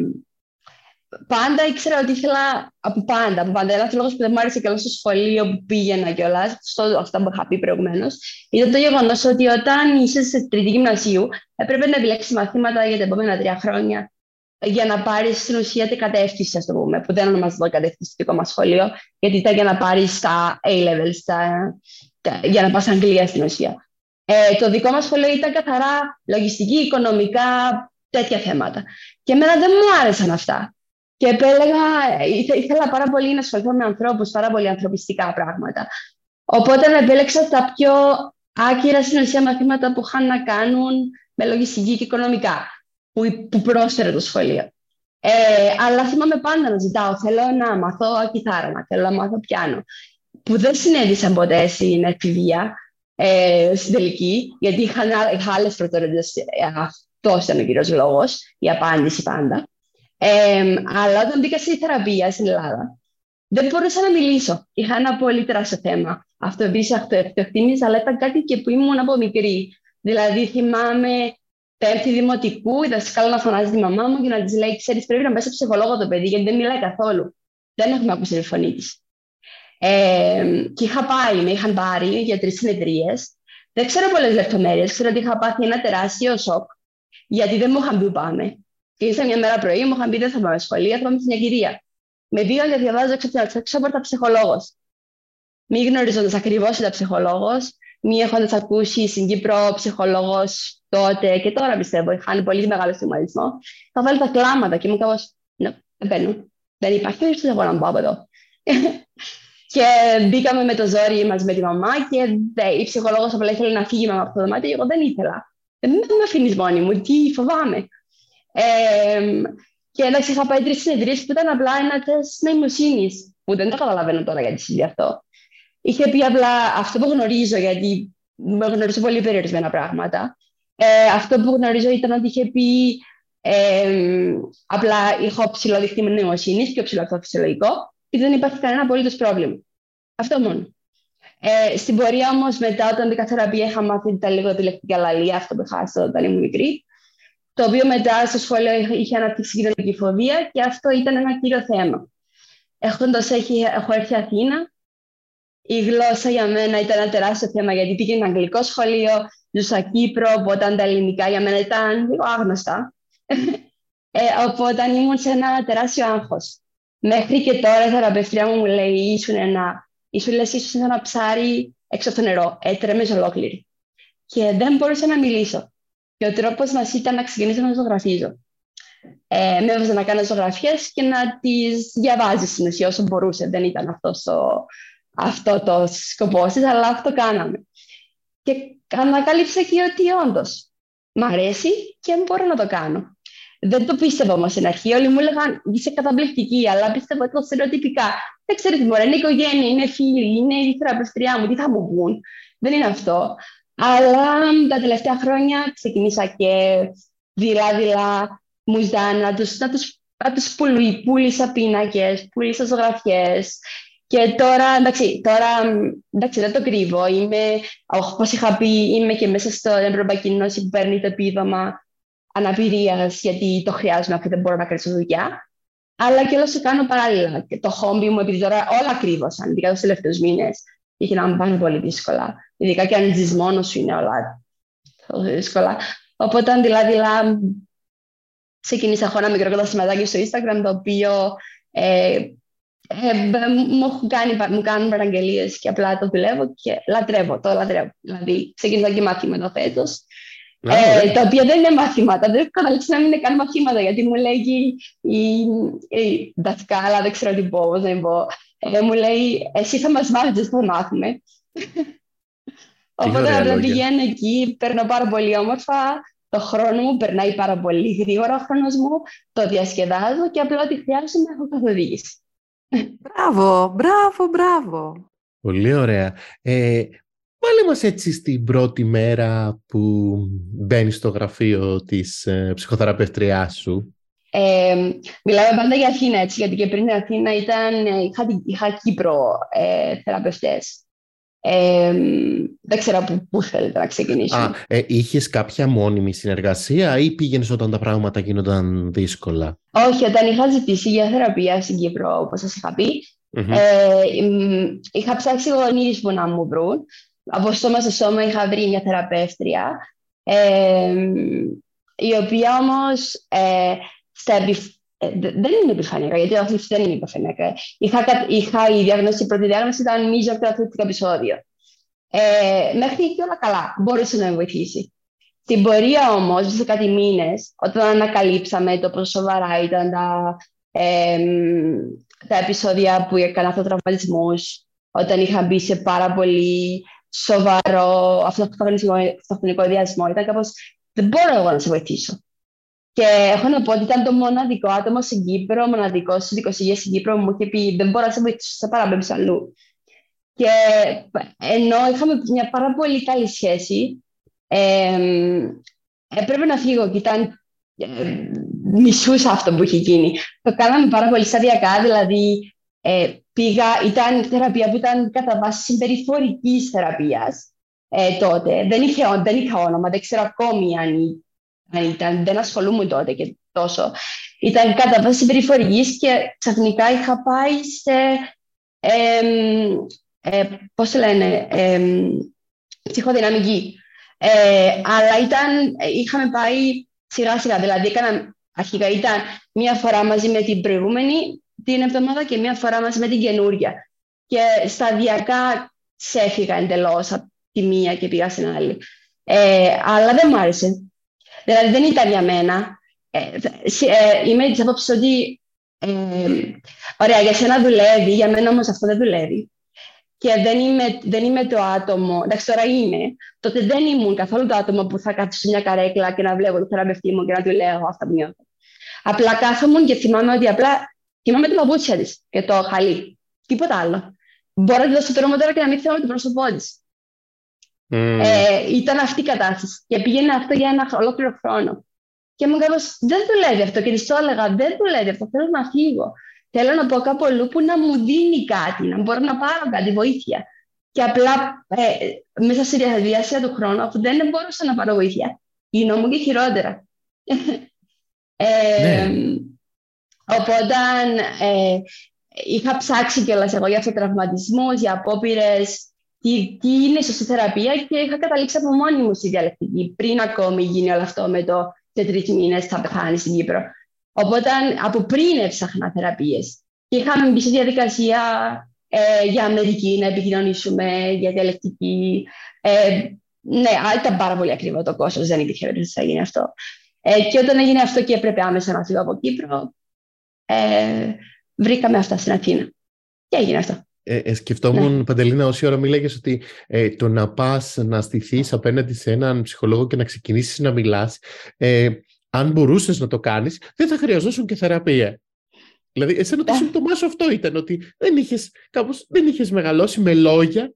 πάντα ήξερα ότι ήθελα από πάντα. Από πάντα. Ένα λόγο που δεν μου άρεσε και στο σχολείο που πήγαινα κιόλας, αυτά που είχα πει προηγουμένως, ήταν το γεγονός ότι όταν είσαι σε τρίτη γυμνασίου, έπρεπε να επιλέξεις μαθήματα για τα επόμενα τρία χρόνια για να πάρεις στην ουσία την κατεύθυνση, ας το πούμε, που δεν ονομάζεται κατεύθυνση στο δικό μας σχολείο, γιατί ήταν για να πάρεις τα A-levels, για να πας Αγγλία στην ουσία. Ε, το δικό μας σχολείο ήταν καθαρά λογιστική, οικονομικά, τέτοια θέματα. Και εμένα δεν μου άρεσαν αυτά. Και επέλεγα, ήθελα πάρα πολύ να ασχοληθώ με ανθρώπους, πάρα πολύ ανθρωπιστικά πράγματα. Οπότε επέλεξα τα πιο άκυρα στην ουσία μαθήματα που είχαν να κάνουν με λογιστική και οικονομικά που, που πρόσφερε το σχολείο. Ε, αλλά θυμάμαι πάντα να ζητάω, θέλω να μάθω κιθάρα, θέλω να μάθω πιάνο. Που δεν συνέβησαν ποτέ στην εφηβεία, ε, στην τελική, γιατί είχα, είχα άλλες προτεραιότητες. Αυτό ήταν ο κύριος λόγος, η απάντηση πάντα. Ε, αλλά όταν μπήκα στη θεραπεία στην Ελλάδα, δεν μπορούσα να μιλήσω. Είχα ένα πολύ τεράστιο θέμα. Αυτό επίσης αυτοεκτιμήσα, αλλά ήταν κάτι και που ήμουν από μικρή. Δηλαδή, θυμάμαι πέμπτη δημοτικού, η δασκάλα να φωνάζει τη μαμά μου και να της λέει: Ξέρεις, πρέπει να πέσει ψυχολόγο το παιδί, γιατί δεν μιλάει καθόλου. δεν έχουμε ακούσει τη φωνή της. Ε, και είχα πάει, με είχαν πάρει για τρεις συνεδρίες. Δεν ξέρω πολλές λεπτομέρειες. Ξέρω ότι είχα πάθει ένα τεράστιο σοκ, γιατί δεν μου είχαν πει που πάμε. Και ήρθα μια μέρα πρωί, μου είχαν πει δεν θα πάμε σχολεία, θα πάμε στην Αγγυρία. Με πήγαν και διαβάζω έξω από τα ψυχολόγος. Μη γνωρίζοντας ακριβώς ήταν ψυχολόγος, μη έχοντας ακούσει στην Κύπρο ψυχολόγος τότε και τώρα πιστεύω, είχαν πολύ μεγάλο στιγματισμό. Θα βάλει τα κλάματα και μου κάπως. Ναι, δεν μπαίνω. Δεν υπάρχει περίπτωση να μπορώ να πάω από εδώ. Και μπήκαμε με το ζόρι μα με τη μαμά και δε, η ψυχολόγος απλά ήθελε να φύγει με αυτό το δωμάτιο και εγώ δεν ήθελα. Δεν με αφήνεις μόνη μου, τι φοβάμαι. Ε, και εντάξει, είχα πάει τρεις συνεδρίες που ήταν απλά ένα τεστ νοημοσύνης, που δεν το καταλαβαίνω τώρα γιατί συμβεί αυτό. Είχε πει απλά αυτό που γνωρίζω, γιατί γνωρίζω πολύ περιορισμένα πράγματα. Ε, αυτό που γνωρίζω ήταν ότι είχε πει ε, απλά έχω ψηλό δίκτυο νοημοσύνης, πιο ψηλό από το φυσιολογικό, και δεν υπάρχει κανένα απολύτως πρόβλημα. Αυτό μόνο. Ε, στην πορεία όμως, μετά όταν μπήκα θεραπεία, είχα μάθει τα λίγο επιλεκτικά λαλία, αυτό που είχα όταν ήμουν μικρή. Το οποίο μετά στο σχολείο είχε αναπτύξει κοινωνική φοβία και αυτό ήταν ένα κύριο θέμα. Έχοντας έχω έρθει Αθήνα, η γλώσσα για μένα ήταν ένα τεράστιο θέμα γιατί πήγαινα αγγλικό σχολείο, ζούσα Κύπρο, οπότε τα ελληνικά για μένα ήταν λίγο άγνωστα. [LAUGHS] ε, οπότε ήμουν σε ένα τεράστιο άγχος. Μέχρι και τώρα η θεραπευτρία μου μου λέει ήσουν ένα, ήσουν λες ίσως ένα ψάρι έξω από το νερό, έτρεμες ολόκληρη. Και δεν μπορούσα να μιλήσω. Και ο τρόπος μας ήταν να ξεκινήσω να ζωγραφίζω. Ε, με έβαζε να κάνω ζωγραφιές και να τις διαβάζει στην ουσία όσο μπορούσε. Δεν ήταν αυτός ο, αυτό το σκοπό της, αλλά αυτό κάναμε. Και ανακάλυψα και ότι όντως μ' αρέσει και μπορώ να το κάνω. Δεν το πίστευα όμως στην αρχή. Όλοι μου έλεγαν είσαι καταπληκτική, αλλά πίστευα ότι το στερεοτυπικά. Δεν ξέρω τι μπορεί, είναι οικογένεια, είναι φίλοι, είναι η θεραπευτριά μου, τι θα μου πούν. Δεν είναι αυτό. Αλλά τα τελευταία χρόνια ξεκινήσα και δειλά-δειλά μου ζητάνε να τους, να τους, να τους πούλησα πίνακες, πούλησα ζωγραφιές, και τώρα, εντάξει, τώρα, εντάξει, δεν το κρύβω. Είμαι, όπως είχα πει, είμαι και μέσα στο Ευρωπαϊκή Ένωση που παίρνει το επίδομα αναπηρία, γιατί το χρειάζομαι και δεν μπορώ να κάνω δουλειά. Αλλά και όλο το κάνω παράλληλα. Και το χόμπι μου, επειδή τώρα όλα κρύβωσαν, ειδικά τους τελευταίους μήνες, είχε να μου πάνε πολύ δύσκολα. Ειδικά και αν ζει μόνος σου είναι όλα δύσκολα. Οπότε, δηλαδή, ξεκίνησα έχω ένα μικρό καταστηματάκι στο Instagram, το οποίο ε, ε, μου, κάνει, μου κάνουν παραγγελίες και απλά το δουλεύω και λατρεύω, το λατρεύω. Δηλαδή, ξεκίνησα και μάθημα φέτο. Ε, τα οποία δεν είναι μαθήματα, δεν έχω καταλήξει να μην είναι καν μαθήματα, γιατί μου λέγει η, η δασκάλα, δεν ξέρω τι πω, δεν πω. Ε, μου λέει, εσύ θα μας μάθεις, δεν θα μάθουμε. Οπότε απλά πηγαίνω εκεί, παίρνω πάρα πολύ όμορφα, το χρόνο μου περνάει πάρα πολύ γρήγορα ο χρόνος μου, το διασκεδάζω και απλά ό,τι χρειάζομαι έχω καθοδήγηση. Μπράβο, μπράβο, μπράβο. Πολύ ωραία. Ε, Βάλε μας έτσι στην πρώτη μέρα που μπαίνεις στο γραφείο της ε, ψυχοθεραπευτριάς σου. Ε, μιλάμε πάντα για Αθήνα, έτσι, γιατί και πριν την Αθήνα ήταν, ε, είχα, είχα Κύπρο ε, θεραπευτές. Ε, δεν ξέρω πού, πού θέλετε να ξεκινήσω. Α, ε, είχες κάποια μόνιμη συνεργασία ή πήγαινες όταν τα πράγματα γίνονταν δύσκολα; Όχι, όταν είχα ζητήσει για θεραπεία στην Κύπρο, όπως σας είχα πει, ε, είχα ψάξει γονείς που να μου βρουν από σώμα σε σώμα είχα βρει μια θεραπεύτρια, ε, η οποία όμως ε, στα ε, δεν είναι επιφανειακά, γιατί ο αθλητής δεν είναι επιφανειακά. Είχα, είχα η διάγνωση, η πρώτη διάγνωση ήταν μη αθλητικό επεισόδιο. Ε, μέχρι και όλα καλά, μπορούσε να με βοηθήσει. Στην πορεία όμως, σε κάτι μήνες, όταν ανακαλύψαμε το πόσο σοβαρά ήταν τα, ε, τα επεισόδια που έκανα αυτοτραυματισμού, όταν είχα μπει σε πάρα πολύ σοβαρό αυτοκτονικό διασμό. Ήταν κάπως, δεν μπορώ εγώ να σε βοηθήσω. Και έχω να πω ότι ήταν το μοναδικό άτομο στην Κύπρο, μοναδικό στι δικοσυγεία στην Κύπρο που μου είχε πει: Δεν μπορώ να σε βοηθήσω, σε παραπέμψω αλλού. Και ενώ είχαμε μια πάρα πολύ καλή σχέση, ε, έπρεπε να φύγω και ήταν ε, μισούσα αυτό που είχε γίνει. Το κάναμε πάρα πολύ σταδιακά, δηλαδή ε, πήγα, ήταν θεραπεία που ήταν κατά βάση συμπεριφορικής θεραπείας ε, τότε. Δεν, είχε, δεν είχα όνομα, δεν ξέρω ακόμη αν ήταν, δεν ασχολούμαι τότε και τόσο. Ήταν κατά βάση περιφορική και ξαφνικά είχα πάει σε. Ε, ε, πώς λένε, ε, ψυχοδυναμική. Ε, αλλά ήταν, είχαμε πάει σιγά σιγά, δηλαδή έκανα, αρχικά ήταν μία φορά μαζί με την προηγούμενη την εβδομάδα και μία φορά μαζί με την καινούρια. Και σταδιακά ξέφυγα εντελώς από τη μία και πήγα στην άλλη. Ε, αλλά δεν μου άρεσε. Δηλαδή δεν ήταν για μένα. Ε, ε, είμαι της άποψης ότι ε, ωραία, για σένα δουλεύει, για μένα όμως αυτό δεν δουλεύει. Και δεν είμαι, δεν είμαι το άτομο, εντάξει τώρα είμαι, τότε δεν ήμουν καθόλου το άτομο που θα κάθω σε μια καρέκλα και να βλέπω το θεραπευτή μου και να του λέω αυτά που νιώθω. Απλά κάθομαι και θυμάμαι ότι απλά θυμάμαι την παπούτσια της και το χαλί. Τίποτα άλλο. Μπορώ να τη δώσω το τώρα και να μην θέλω το πρόσωπό της. Mm. Ε, ήταν αυτή η κατάσταση. Και πήγαινε αυτό για ένα ολόκληρο χρόνο. Και μου κάπως δεν δουλεύει αυτό. Και της το έλεγα, δεν δουλεύει αυτό. Θέλω να φύγω. Θέλω να πω κάπου αλλού που να μου δίνει κάτι, να μπορώ να πάρω κάτι, βοήθεια. Και απλά ε, μέσα στη διαδικασία του χρόνου, αφού δεν μπορούσα να πάρω βοήθεια, γινόμουν και χειρότερα. [LAUGHS] ε, ναι. Οπότε ε, είχα ψάξει κιόλας εγώ για αυτοτραυματισμούς, για απόπειρες, τι, τι είναι η σωστή θεραπεία και είχα καταλήξει από μόνη μου στη διαλεκτική, πριν ακόμη γίνει όλο αυτό με το σε τρεις μήνες θα πεθάνεις στην Κύπρο. Οπότε από πριν έψαχνα θεραπείες. Και είχαμε μπει στη διαδικασία ε, για Αμερική να επικοινωνήσουμε, για διαλεκτική. Ε, ναι, ήταν πάρα πολύ ακριβό το κόστος, δεν υπήρχε περίπτωση να γίνει αυτό. Ε, και όταν έγινε αυτό και έπρεπε άμεσα να φύγω από Κύπρο, ε, βρήκαμε αυτά στην Αθήνα. Και έγινε αυτό. Ε, ε, σκεφτόμουν, ναι. Παντελίνα, όση ώρα μιλάγες ότι ε, το να πας να στηθείς απέναντι σε έναν ψυχολόγο και να ξεκινήσεις να μιλάς, ε, αν μπορούσες να το κάνεις, δεν θα χρειαζόσουν και θεραπεία. Δηλαδή, εσένα το ναι. σύμπτωμά σου αυτό ήταν, ότι δεν είχες, κάπως, δεν είχες μεγαλώσει με λόγια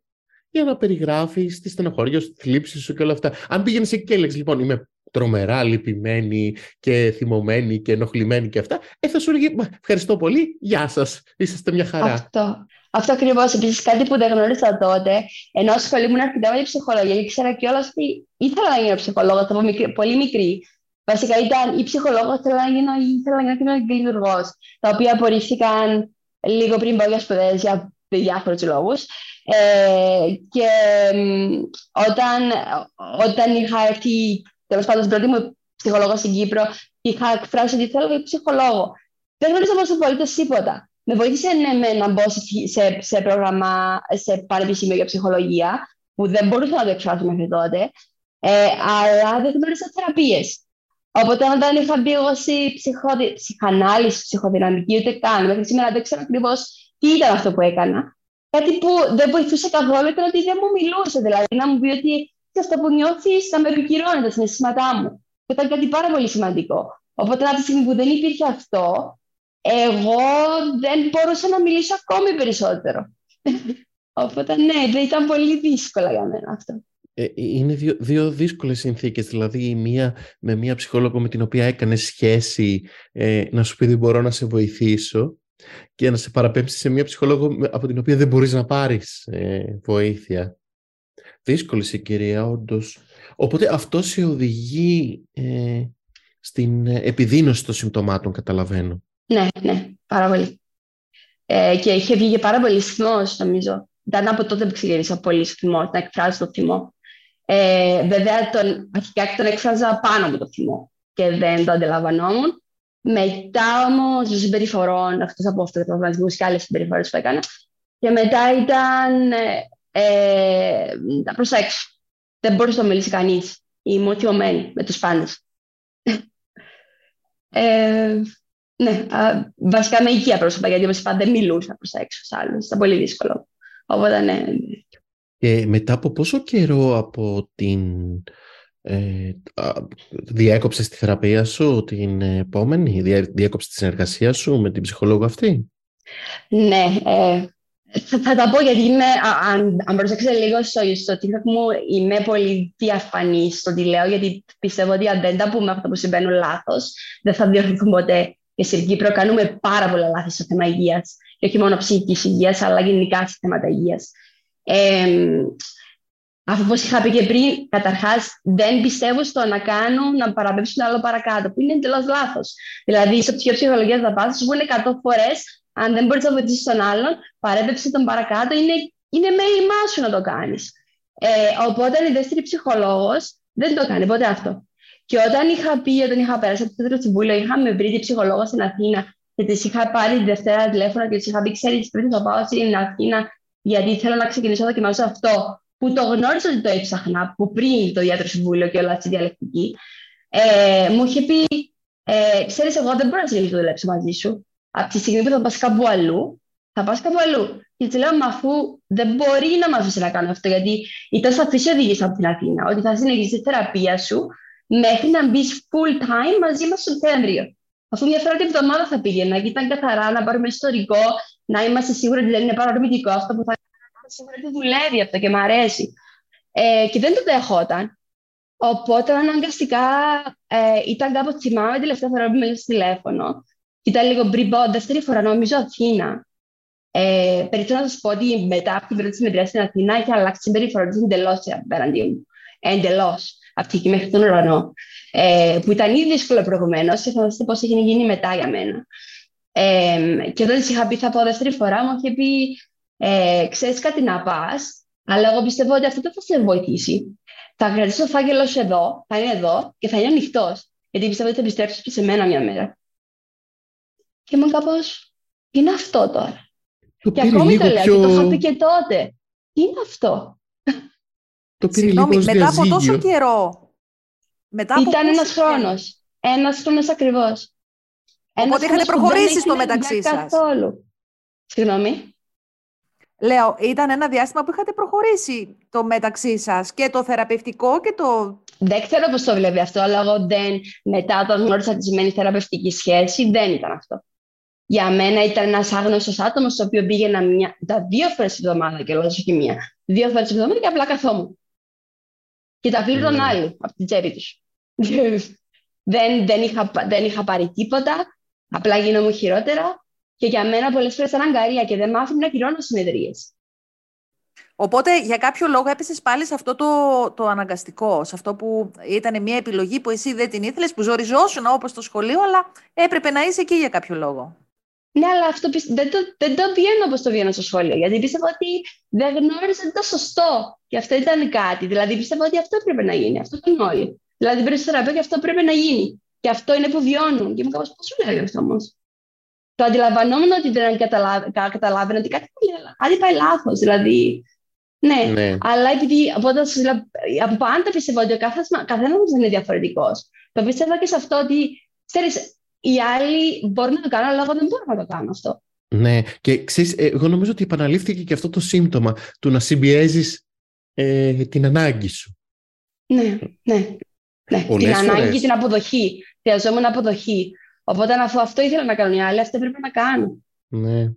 για να περιγράφεις τη στενοχώρια σου, τη θλίψη σου και όλα αυτά. Αν πήγαινες εκεί και έλεγες, λοιπόν, είμαι τρομερά λυπημένη και θυμωμένη και ενοχλημένη και αυτά, ε, θα σου έλεγε ευχαριστώ πολύ, γεια σας, είσαστε μια χαρά. Αυτό. Αυτό ακριβώς. Επίσης, κάτι που δεν γνώρισα τότε, ενώ ασχολούμουν αρκετά με την ψυχολογία, και ήξερα κιόλας ότι ήθελα να γίνω ψυχολόγος από πολύ μικρή. Βασικά ήταν ή ψυχολόγος, ήθελα να γίνω ή ήθελα να γίνω λειτουργό, τα οποία απορρίφθηκαν λίγο πριν πάω για σπουδές για διάφορους λόγους. Ε, και όταν, όταν είχα έρθει τέλος πάντων στην πρώτη μου ψυχολόγο στην Κύπρο, είχα εκφράσει ότι θέλω για ψυχολόγο. Δεν γνώριζα όμω απολύτω τίποτα. Με βοήθησε ναι, με να μπω σε, σε, πρόγραμμα, σε πανεπιστήμιο για ψυχολογία, που δεν μπορούσα να το εκφράσω μέχρι τότε, ε, αλλά δεν γνώρισα θεραπείες. Οπότε όταν είχα μπει εγώ στη ψυχοδη... ψυχανάλυση, ψυχοδυναμική, ούτε καν, μέχρι σήμερα δεν ξέρω ακριβώς τι ήταν αυτό που έκανα. Κάτι που δεν βοηθούσε καθόλου ήταν ότι δεν μου μιλούσε, δηλαδή να μου πει ότι αυτό που νιώθεις να με επικυρώνει τα συναισθήματά μου. Και ήταν κάτι πάρα πολύ σημαντικό. Οπότε από τη στιγμή που δεν υπήρχε αυτό, εγώ δεν μπορούσα να μιλήσω ακόμη περισσότερο. [LAUGHS] Οπότε ναι, δεν ήταν πολύ δύσκολα για μένα αυτό. Ε, είναι δύο, δύο δύσκολες συνθήκες, δηλαδή η μία με μία ψυχόλογο με την οποία έκανες σχέση ε, να σου πει δεν μπορώ να σε βοηθήσω και να σε παραπέμψει σε μία ψυχολόγο από την οποία δεν μπορείς να πάρεις ε, βοήθεια. Δύσκολη συγκυρία, όντως. Οπότε αυτό σε οδηγεί ε, στην επιδείνωση των συμπτωμάτων, καταλαβαίνω. Ναι, ναι, πάρα πολύ. Ε, και είχε βγει πάρα πολύ θυμό, νομίζω. Ήταν από τότε που ξεκίνησα πολύ θυμό, να εκφράζω το θυμό. Ε, βέβαια, τον, αρχικά τον εκφράζα πάνω από το θυμό και δεν το αντιλαμβανόμουν. Μετά όμως των συμπεριφορών, εκτό από αυτό το προγραμματισμός και άλλες συμπεριφορές που έκανα, και μετά ήταν ε, ε, να προσέξω. Δεν μπορούσε να μιλήσει κανείς. Είμαι θυμωμένη με τους πάντες. [LAUGHS] ε, ναι, βασικά με οικία πρόσωπα, γιατί όπως είπα δεν μιλούσα προς έξω σε άλλους. Ήταν πολύ δύσκολο. Οπότε ναι. Και μετά από πόσο καιρό από την... Ε, διέκοψες τη θεραπεία σου την επόμενη, διέκοψες τη συνεργασία σου με την ψυχολόγο αυτή; Ναι, ε, θα, θα, τα πω γιατί είμαι, αν, αν προσέξετε λίγο στο, στο TikTok μου, είμαι πολύ διαφανή στο τι λέω, γιατί πιστεύω ότι αν δεν τα πούμε αυτά που συμβαίνουν λάθος, δεν θα διορθωθούν ποτέ. Και στην Κύπρο κάνουμε πάρα πολλά λάθη στο θέμα υγείας. Και όχι μόνο ψυχικής υγείας, αλλά γενικά σε θέματα υγείας. Ε, Αφού όπως είχα πει και πριν, καταρχάς δεν πιστεύω στο να κάνουν να παραπέμψουν άλλο παρακάτω, που είναι εντελώς λάθος. Δηλαδή, στο ψυχείο ψυχολογία θα πας, σου πούνε 100 φορές, αν δεν μπορείς να βοηθήσεις τον άλλον, παρέπεψε τον παρακάτω, είναι, είναι μέλημά σου να το κάνεις. Ε, οπότε η δεύτερη ψυχολόγος δεν το κάνει ποτέ αυτό. Και όταν είχα πει, όταν είχα περάσει από το τέτοιο συμβούλιο, είχαμε βρει τη ψυχολόγο στην Αθήνα και της είχα πάρει τη Δευτέρα τηλέφωνο και της είχα πει: Ξέρεις, πρέπει να πάω στην Αθήνα, γιατί θέλω να ξεκινήσω να δοκιμάζω αυτό. Που το γνώρισα ότι το έψαχνα από πριν το ιατρό συμβούλιο και όλα στη διαλεκτική. Ε, μου είχε πει: ε, Ξέρεις, εγώ δεν μπορώ να συνεχίσω να δουλέψω μαζί σου. Από τη στιγμή που θα πας κάπου αλλού, θα πας κάπου αλλού. Και της λέω, μα αφού δεν μπορεί να μα αφήσει να κάνω αυτό, γιατί ήταν σαφή οδήγηση από την Αθήνα, ότι θα συνεχίσεις τη θεραπεία σου μέχρι να μπεις full time μαζί μας στο Σεπτέμβριο. Αφού μια φορά την εβδομάδα θα πήγαινα και ήταν καθαρά να πάρουμε ιστορικό, να είμαστε σίγουροι ότι δεν είναι παρορμητικό αυτό που θα κάνουμε, σίγουροι ότι δουλεύει αυτό και μου αρέσει. Ε, και δεν το δεχόταν. Οπότε αναγκαστικά ε, ήταν κάπου θυμάμαι τελευταία φορά που με στο τηλέφωνο. Και ήταν λίγο πριν πω, δεύτερη φορά νομίζω Αθήνα. Ε, Περισσότερο να σας πω ότι μετά από την πρώτη συμμετρία στην Αθήνα έχει αλλάξει την συμπεριφορά της εντελώς απέναντί μου. Εντελώς από εκεί μέχρι τον ουρανό, ε, που ήταν ήδη δύσκολο προηγουμένως και θα δείτε πώς έχει γίνει μετά για μένα. Ε, και όταν της είχα πει θα πω δεύτερη φορά, μου είχε πει ε, ξέρεις κάτι να πας, αλλά εγώ πιστεύω ότι αυτό δεν θα σε βοηθήσει. Θα κρατήσω το φάκελο σου εδώ, θα είναι εδώ και θα είναι ανοιχτός. Γιατί πιστεύω ότι θα επιστρέψεις και σε μένα μια μέρα. Και ήμουν κάπως. Τι είναι αυτό τώρα; Το και ακόμη το λέω, πιο... και το είχα πει και τότε. Τι είναι αυτό; Το πήρε Συγγνώμη, λίγο μετά από τόσο καιρό. Μετά από Ήταν ένας χρόνος. Ένας χρόνος ακριβώς. Οπότε είχατε προχωρήσει στο μεταξύ σας. Καθόλου. Συγγνώμη. Λέω, ήταν ένα διάστημα που είχατε προχωρήσει το μεταξύ σας και το θεραπευτικό και το. Δεν ξέρω πώς το βλέπει αυτό, αλλά εγώ δεν, μετά όταν γνώρισα τη σημαίνει θεραπευτική σχέση, δεν ήταν αυτό. Για μένα ήταν ένας άγνωστος άτομος, στο οποίο πήγαινα μια, τα δύο φορές τη εβδομάδα και λόγω όχι μία. Δύο φορές τη εβδομάδα και απλά καθόμουν και τα πήρε τον ναι. άλλο από την τσέπη τους. [LAUGHS] δεν, δεν, είχα, δεν είχα πάρει τίποτα, απλά γίνομαι χειρότερα και για μένα πολλές φορές ήταν αγκαρία και δεν μ' άφηνε να κυρώνω συνεδρίες. Οπότε για κάποιο λόγο έπεσες πάλι σε αυτό το, το αναγκαστικό, σε αυτό που ήταν μια επιλογή που εσύ δεν την ήθελες, που ζοριζόσουν όπως στο σχολείο, αλλά έπρεπε να είσαι εκεί για κάποιο λόγο. Ναι, αλλά αυτό δεν το, δεν το βγαίνω όπως το βγαίνω στο σχολείο. Γιατί πίστευα ότι δεν γνώριζα το σωστό. Και αυτό ήταν κάτι. Δηλαδή πίστευα ότι αυτό έπρεπε να γίνει. Αυτό ήταν όλοι. Δηλαδή πρέπει θεραπεία και αυτό πρέπει να γίνει. Και αυτό είναι που βιώνουν. Και μου κάπω πώς σου λέει αυτό όμως; Το αντιλαμβανόμουν ότι δεν καταλάβαινα ότι κάτι, κάτι πάει λάθος. Δηλαδή, ναι. ναι. Αλλά επειδή από, από πάντα πίστευα ότι ο καθένας δεν είναι διαφορετικός. Το πίστευα και σε αυτό ότι, ξέρεις, οι άλλοι μπορούν να το κάνουν, αλλά εγώ δεν μπορώ να το κάνω αυτό. Ναι, και ξέρεις, εγώ νομίζω ότι επαναλήφθηκε και αυτό το σύμπτωμα του να συμπιέζεις ε, την ανάγκη σου. Ναι, ναι. ναι. την ανάγκη, την αποδοχή. Χρειαζόμουν αποδοχή. Οπότε αφού αυτό ήθελα να κάνουν οι άλλοι, αυτό πρέπει να κάνω. Ναι.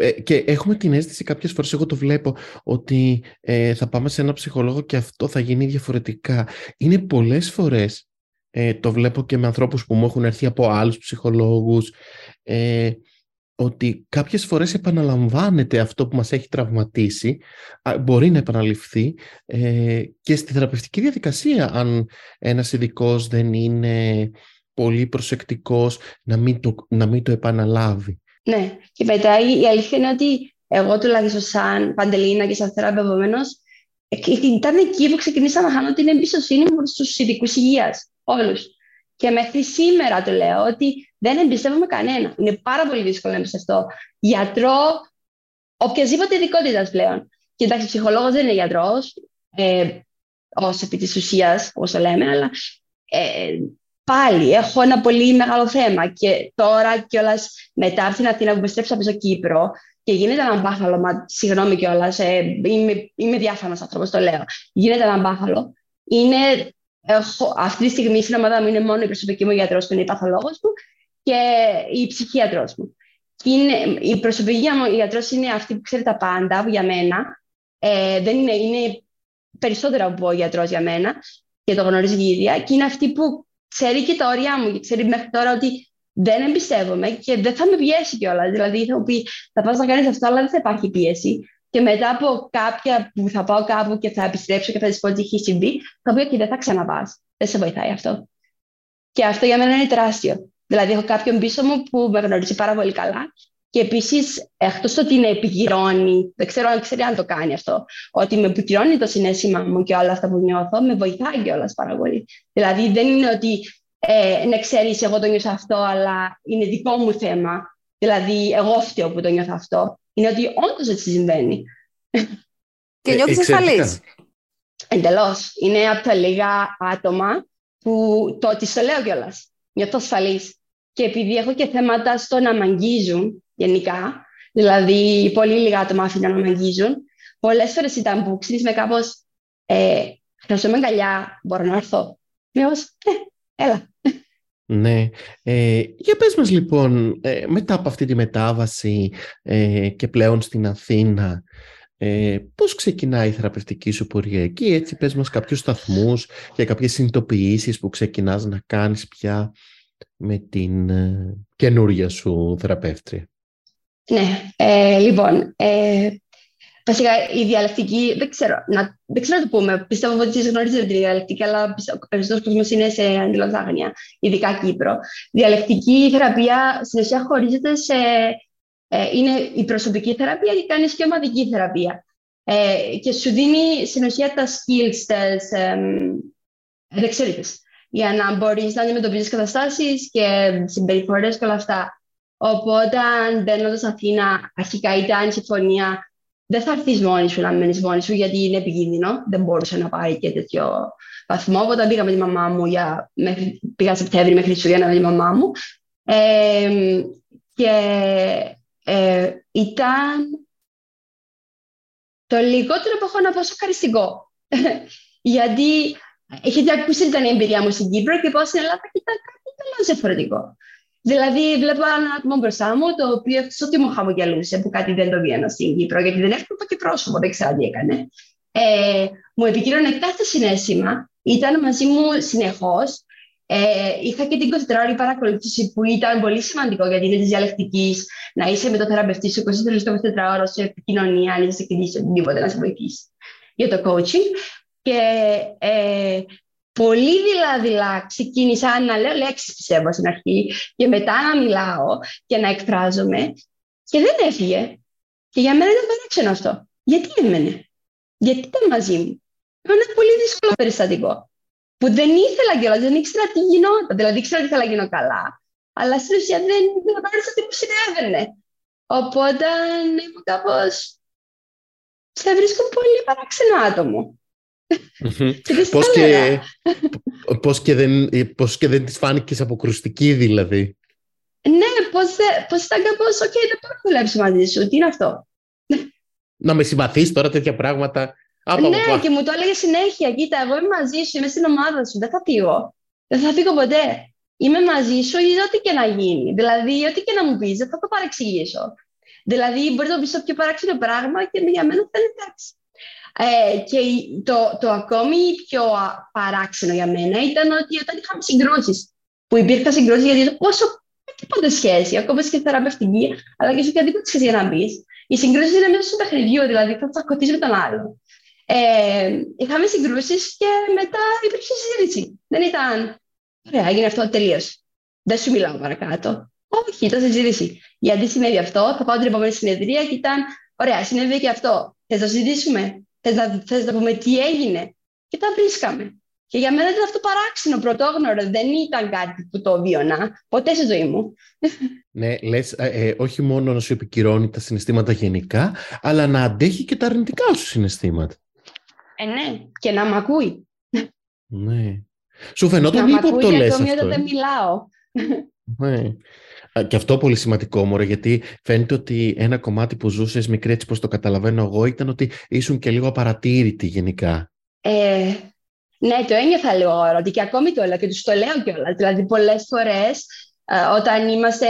Ε, και έχουμε την αίσθηση κάποιες φορές, εγώ το βλέπω, ότι ε, θα πάμε σε ένα ψυχολόγο και αυτό θα γίνει διαφορετικά. Είναι πολλές φορές ε, το βλέπω και με ανθρώπους που μου έχουν έρθει από άλλους ψυχολόγους, ε, ότι κάποιες φορές επαναλαμβάνεται αυτό που μας έχει τραυματίσει, μπορεί να επαναληφθεί ε, και στη θεραπευτική διαδικασία αν ένας ειδικός δεν είναι πολύ προσεκτικός να μην το, να μην το επαναλάβει. Ναι, και μετά η αλήθεια είναι ότι εγώ τουλάχιστον σαν Παντελίνα και σαν θεραπευόμενο, ε, ήταν εκεί που ξεκινήσα να χάνω την εμπιστοσύνη μου στους ειδικούς υγείας όλους. Και μέχρι σήμερα το λέω ότι δεν εμπιστεύομαι κανένα. Είναι πάρα πολύ δύσκολο να εμπιστευτώ γιατρό οποιασδήποτε ειδικότητας πλέον. Και εντάξει, ψυχολόγος δεν είναι γιατρός, ε, ως επί της ουσίας, όπως το λέμε, αλλά ε, πάλι έχω ένα πολύ μεγάλο θέμα. Και τώρα κιόλας μετά από την Αθήνα που επιστρέψα πίσω Κύπρο και γίνεται ένα μπάχαλο, μα συγγνώμη κιόλας, ε, είμαι, είμαι διάφανος άνθρωπος, το λέω. Γίνεται ένα μπάχαλο. Είναι έχω, αυτή τη στιγμή στην ομάδα μου είναι μόνο η προσωπική μου γιατρός που είναι η παθολόγος μου και η ψυχίατρός μου. Και είναι, η προσωπική μου γιατρός είναι αυτή που ξέρει τα πάντα για μένα. Ε, δεν είναι, είναι περισσότερο από ο γιατρός για μένα και το γνωρίζει η ίδια. Και είναι αυτή που ξέρει και τα όρια μου και ξέρει μέχρι τώρα ότι δεν εμπιστεύομαι και δεν θα με πιέσει κιόλας. Δηλαδή θα μου πει: Θα πας να κάνεις αυτό, αλλά δεν θα υπάρχει πίεση. Και και μετά από κάποια που θα πάω κάπου και θα επιστρέψω και θα της πω ότι έχει συμβεί, θα πω και δεν θα ξαναπάς. Δεν σε βοηθάει αυτό. Και αυτό για μένα είναι τεράστιο. Δηλαδή, έχω κάποιον πίσω μου που με γνωρίζει πάρα πολύ καλά και επίσης, εκτός ότι με επικυρώνει, δεν ξέρω αν ξέρει αν το κάνει αυτό, ότι με επικυρώνει το συνέστημα μου και όλα αυτά που νιώθω, με βοηθάει κιόλας πάρα πολύ. Δηλαδή, δεν είναι ότι ε, ναι, ξέρεις, εγώ το νιώθω αυτό, αλλά είναι δικό μου θέμα. Δηλαδή, εγώ φταίω που το νιώθω αυτό. Είναι ότι όντως έτσι συμβαίνει. Και νιώθεις ασφαλής. Εντελώς. Είναι από τα λίγα άτομα που το ότι στο λέω κιόλας. Νιώθω ασφαλής. Και επειδή έχω και θέματα στο να μ' αγγίζουν γενικά, δηλαδή πολύ λίγα άτομα αφήνουν να μ' αγγίζουν, πολλές φορές ήταν που ξέρεις με κάπως. Ε, χρειαζόμαι αγκαλιά, μπορώ να έρθω. Με ως, ε, έλα. Ναι. Ε, για πες μας λοιπόν, ε, μετά από αυτή τη μετάβαση ε, και πλέον στην Αθήνα, ε, πώς ξεκινάει η θεραπευτική σου πορεία εκεί, έτσι πες μας κάποιους σταθμούς και κάποιες συνειδητοποιήσεις που ξεκινάς να κάνεις πια με την ε, καινούρια σου θεραπεύτρια. Ναι, ε, λοιπόν, ε, βασικά η διαλεκτική, δεν ξέρω, να, δεν ξέρω να το πούμε, πιστεύω ότι εσείς γνωρίζετε τη διαλεκτική, αλλά ο περισσότερος κόσμος είναι σε αντιλώς άγνοια, ειδικά Κύπρο. Διαλεκτική θεραπεία στην ουσία χωρίζεται σε, ε, είναι η προσωπική θεραπεία και κάνεις και ομαδική θεραπεία. Ε, και σου δίνει στην ουσία τα skills, τις ε, δεξιότητες για να μπορείς να αντιμετωπίζεις καταστάσεις και συμπεριφορές και όλα αυτά. Οπότε, μπαίνοντας στην Αθήνα, αρχικά ήταν συμφωνία, δεν θα έρθεις μόνη σου να μένει μόνη σου, γιατί είναι επικίνδυνο. Δεν μπορούσε να πάρει και τέτοιο βαθμό. Οπότε πήγα με τη μαμά μου, για, μέχρι, πήγα Σεπτέμβρη μέχρι Χριστούγεννα με τη μαμά μου. Ε, και ε, ήταν το λιγότερο που έχω να πω σοκαριστικό. [LAUGHS] γιατί Έχετε ακούσει ήταν η εμπειρία μου στην Κύπρο και πάω στην Ελλάδα και ήταν κάτι τελείως διαφορετικό. Δηλαδή, βλέπω ένα άτομο μπροστά μου, το οποίο αυτό ότι μου χαμογελούσε, που κάτι δεν το βγαίνω στην Κύπρο, γιατί δεν έβλεπα και πρόσωπο, δεν ξέρω τι έκανε. Ε, μου επικοινωνε κάθε συνέστημα, ήταν μαζί μου συνεχώς. Ε, είχα και την 24ωρη παρακολούθηση που ήταν πολύ σημαντικό γιατί είναι τη διαλεκτικής να είσαι με το θεραπευτή σου 24 ώρο σε επικοινωνία, αν είσαι και οτιδήποτε να σε βοηθήσει για το coaching. Και ε, πολύ δειλά-δειλά ξεκίνησα να λέω λέξεις πιστεύω στην αρχή και μετά να μιλάω και να εκφράζομαι και δεν έφυγε. Και για μένα ήταν παράξενο αυτό. Γιατί έμενε; Γιατί ήταν μαζί μου; Ήταν ένα πολύ δύσκολο περιστατικό. Που δεν ήθελα κιόλα, δεν ήξερα τι γινόταν. Δηλαδή ήξερα ότι ήθελα να γίνω καλά. Αλλά στην ουσία δεν γνώρισα τι μου συνέβαινε. Οπότε ήμουν κάπω. Σε βρίσκω πολύ παράξενο άτομο. Πώς, και, [LAUGHS] πώς, και δεν, πώς και δεν της φάνηκες αποκρουστική δηλαδή. Ναι, πώς, πώς ήταν κάπως, οκ, δεν μπορώ να δουλέψω μαζί σου, τι είναι αυτό; Να με συμπαθείς τώρα τέτοια πράγματα. ναι, και μου το έλεγες συνέχεια, κοίτα, εγώ είμαι μαζί σου, είμαι στην ομάδα σου, δεν θα φύγω. Δεν θα φύγω ποτέ. Είμαι μαζί σου ή ό,τι και να γίνει. Δηλαδή, ό,τι και να μου πεις, δεν θα το παρεξηγήσω. Δηλαδή, μπορεί να πεις το πιο παράξενο πράγμα και για μένα θα είναι εντάξει. Ε, και το, το ακόμη πιο παράξενο για μένα ήταν ότι όταν είχαμε συγκρούσεις, που υπήρχαν συγκρούσεις γιατί πόσο τίποτα σχέση, ακόμα και θεραπευτική, αλλά και σε οποιαδήποτε σχέση για να μπεις. Οι συγκρούσεις είναι μέσα στο παιχνιδιού, δηλαδή θα τσακωθείς με τον άλλο. Ε, είχαμε συγκρούσεις και μετά υπήρξε συζήτηση. Δεν ήταν. Ωραία, έγινε αυτό τελείω. Δεν σου μιλάω παρακάτω. Όχι, ήταν συζήτηση. Γιατί συνέβη αυτό, θα πάω την επόμενη συνεδρία και ήταν. Ωραία, συνέβη και αυτό. Θες να συζητήσουμε. Θες να, θες να πούμε τι έγινε. Και τα βρίσκαμε. Και για μένα ήταν αυτό παράξενο, πρωτόγνωρο. Δεν ήταν κάτι που το βίωνα ποτέ στη ζωή μου. Ναι, λες ε, ε, όχι μόνο να σου επικυρώνει τα συναισθήματα γενικά, αλλά να αντέχει και τα αρνητικά σου συναισθήματα. Ε, ναι, και να μ' ακούει. Ναι. Σου φαινόταν λίγο που το λες αυτό. Να δεν μιλάω. Ναι. Και αυτό πολύ σημαντικό, μωρέ, γιατί φαίνεται ότι ένα κομμάτι που ζούσες μικρή, έτσι πως το καταλαβαίνω εγώ, ήταν ότι ήσουν και λίγο απαρατήρητη γενικά. Ε, ναι, το ένιωθα λίγο ότι και ακόμη το έλεγα και τους το λέω κιόλας. Δηλαδή, πολλές φορές ε, όταν είμαστε.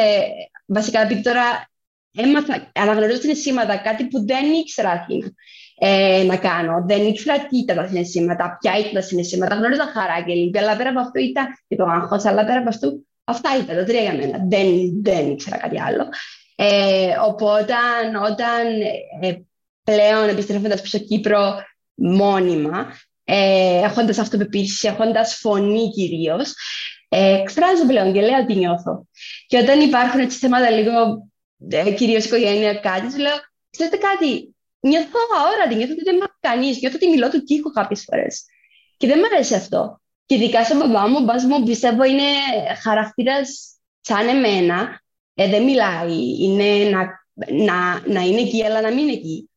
Βασικά, επειδή τώρα έμαθα, αναγνωρίζω συναισθήματα, κάτι που δεν ήξερα ε, να κάνω. Δεν ήξερα τι ήταν τα συναισθήματα, ποια ήταν τα συναισθήματα. Γνώριζα χαρά και λίγη, αλλά πέρα από αυτό ήταν και το άγχος, αλλά πέρα από αυτό Αυτά ήταν τα τρία για μένα. Δεν, δεν ήξερα κάτι άλλο. Ε, οπότε όταν ε, πλέον επιστρέφοντας πίσω Κύπρο μόνιμα, ε, έχοντας αυτοπεποίθηση, έχοντας φωνή κυρίως, ε, εκφράζω πλέον και λέω ότι νιώθω. Και όταν υπάρχουν έτσι θέματα λίγο, ε, κυρίως οικογένεια, κάτι, σου λέω, ξέρετε κάτι, νιώθω αόρατη, νιώθω ότι δεν είμαι κανείς, νιώθω ότι μιλώ του τείχου κάποιες φορές. Και δεν μου αρέσει αυτό. Και ειδικά στον μπαμπά μου, ο μπαμπάς μου πιστεύω είναι χαρακτήρας σαν εμένα. Ε, δεν μιλάει, είναι να, να, να είναι εκεί, αλλά να μην είναι εκεί.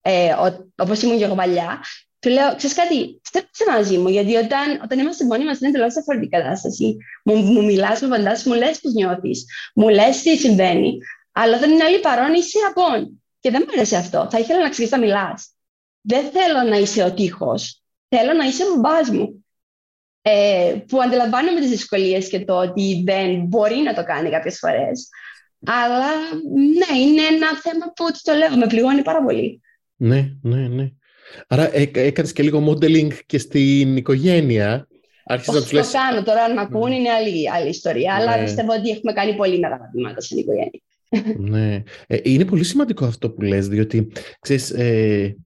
Ε, Όπως ήμουν και εγώ παλιά. Του λέω, ξέρεις κάτι, στρέψε μαζί μου, γιατί όταν, όταν είμαστε μόνοι μας είναι τελείω διαφορετική κατάσταση. Μου, μου μιλάς, μου φαντάζει, μου λες πώς νιώθεις, μου λες τι συμβαίνει. Αλλά όταν είναι άλλη παρόν, είσαι απόν. Και δεν μου αρέσει αυτό. Θα ήθελα να ξέρεις να μιλάς. Δεν θέλω να είσαι ο τείχος. Θέλω να είσαι ο μπαμπάς μου. Ε, που αντιλαμβάνομαι τις δυσκολίες και το ότι δεν μπορεί να το κάνει κάποιες φορές. Αλλά ναι, είναι ένα θέμα που το λέω, με πληγώνει πάρα πολύ. Ναι, ναι, ναι. Άρα ε, έκανες και λίγο modeling και στην οικογένεια. Άρχισες να τους λες... Το κάνω τώρα, αν με ακούνε, είναι άλλη, άλλη ιστορία. Ναι. Αλλά πιστεύω ότι έχουμε κάνει πολύ μεγάλα βήματα στην οικογένεια. ναι. Ε, είναι πολύ σημαντικό αυτό που λες, διότι ξέρεις, ε, ε,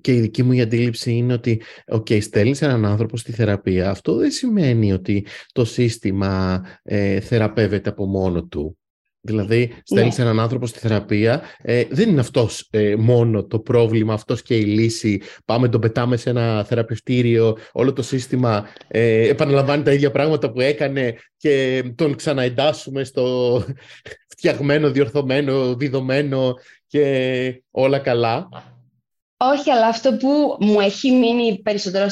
και η δική μου η αντίληψη είναι ότι okay, στέλνεις έναν άνθρωπο στη θεραπεία. Αυτό δεν σημαίνει ότι το σύστημα ε, θεραπεύεται από μόνο του. Δηλαδή, στέλνεις ναι. έναν άνθρωπο στη θεραπεία, ε, δεν είναι αυτός ε, μόνο το πρόβλημα, αυτός και η λύση. Πάμε, τον πετάμε σε ένα θεραπευτήριο, όλο το σύστημα ε, επαναλαμβάνει τα ίδια πράγματα που έκανε και τον ξαναεντάσσουμε στο φτιαγμένο, διορθωμένο, διδομένο και όλα καλά. Όχι, αλλά αυτό που μου έχει μείνει περισσότερο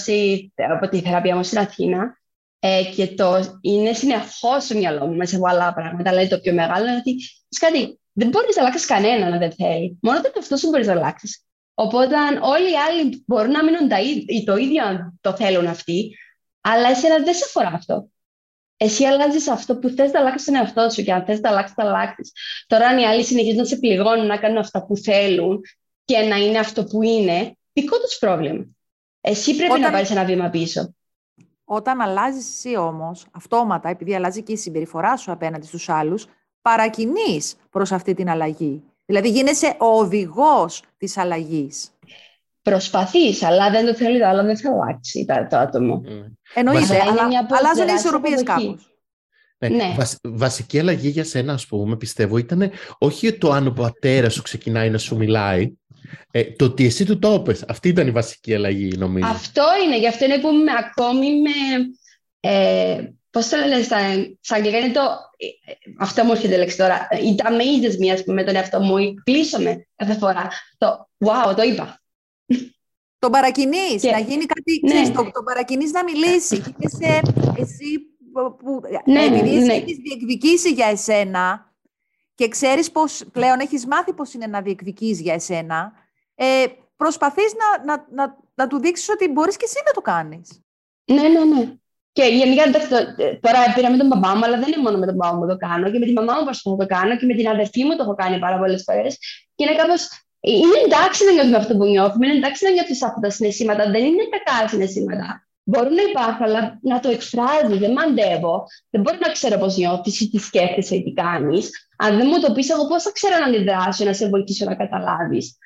από τη θεραπεία μου στην Αθήνα ε, και το είναι συνεχώς στο μυαλό μου μέσα από άλλα πράγματα. Δηλαδή το πιο μεγάλο είναι ότι κάτι, δεν μπορείς να αλλάξεις κανέναν αν δεν θέλει. Μόνο το αυτό σου μπορείς να αλλάξεις. Οπότε όλοι οι άλλοι μπορούν να μείνουν τα, το ίδιο αν το θέλουν αυτοί, αλλά εσένα δεν σε αφορά αυτό. Εσύ αλλάζεις αυτό που θες να αλλάξεις τον εαυτό σου και αν θες να αλλάξεις, θα αλλάξεις. Τώρα, αν οι άλλοι συνεχίζουν να σε πληγώνουν να κάνουν αυτά που θέλουν και να είναι αυτό που είναι, δικό τους πρόβλημα. Εσύ πρέπει να πάρει ένα βήμα πίσω. Όταν αλλάζεις εσύ όμως, αυτόματα, επειδή αλλάζει και η συμπεριφορά σου απέναντι στους άλλους, παρακινείς προς αυτή την αλλαγή. Δηλαδή γίνεσαι ο οδηγός της αλλαγής. Προσπαθείς, αλλά δεν το θέλει το άλλο, δεν θα αλλάξει το άτομο. Mm. Εννοείται, αλλά αλλάζουν οι ισορροπίες κάπως. Ναι. ναι. βασική αλλαγή για σένα, ας πούμε, πιστεύω, ήταν όχι το αν ο πατέρας σου ξεκινάει να σου μιλάει, ε, το ότι εσύ του το έπες. Αυτή ήταν η βασική αλλαγή, νομίζω. Αυτό είναι. Γι' αυτό είναι που με, ακόμη με... Ε, πώς το λένε στα, στα αγγλικά, είναι το... Ε, αυτό μου έρχεται λέξη τώρα. It amazes me, ας πούμε, τον εαυτό μου. με κάθε φορά. Το wow, το είπα. Το παρακινείς, να γίνει κάτι, ναι. ξέρεις, το, το παρακινείς να μιλήσει. Και εσύ που, ναι, επειδή ναι. έχεις διεκδικήσει για εσένα, και ξέρεις πως πλέον έχεις μάθει πως είναι να διεκδικείς για εσένα, ε, προσπαθείς να, να, να, να του δείξεις ότι μπορείς και εσύ να το κάνεις. Ναι, ναι, ναι. Και γενικά, τώρα πήρα με τον μπαμπά μου, αλλά δεν είναι μόνο με τον μπαμπά μου που το κάνω. Και με τη μαμά μου προσπαθώ να το κάνω και με την αδερφή μου το έχω κάνει πάρα πολλές φορές. Και είναι κάπως. Είναι εντάξει να νιώθουμε αυτό που νιώθουμε, είναι εντάξει να νιώθεις αυτά τα συναισθήματα. Δεν είναι κακά συναισθήματα. Μπορούν να υπάρχουν, αλλά να το εκφράζει. Δεν μαντεύω. Δεν μπορώ να ξέρω πώς νιώθεις ή τι σκέφτεσαι ή τι κάνεις. Αν δεν μου το πεις, εγώ πώς θα ξέρω να αντιδράσω, να σε βοηθήσω να καταλάβεις.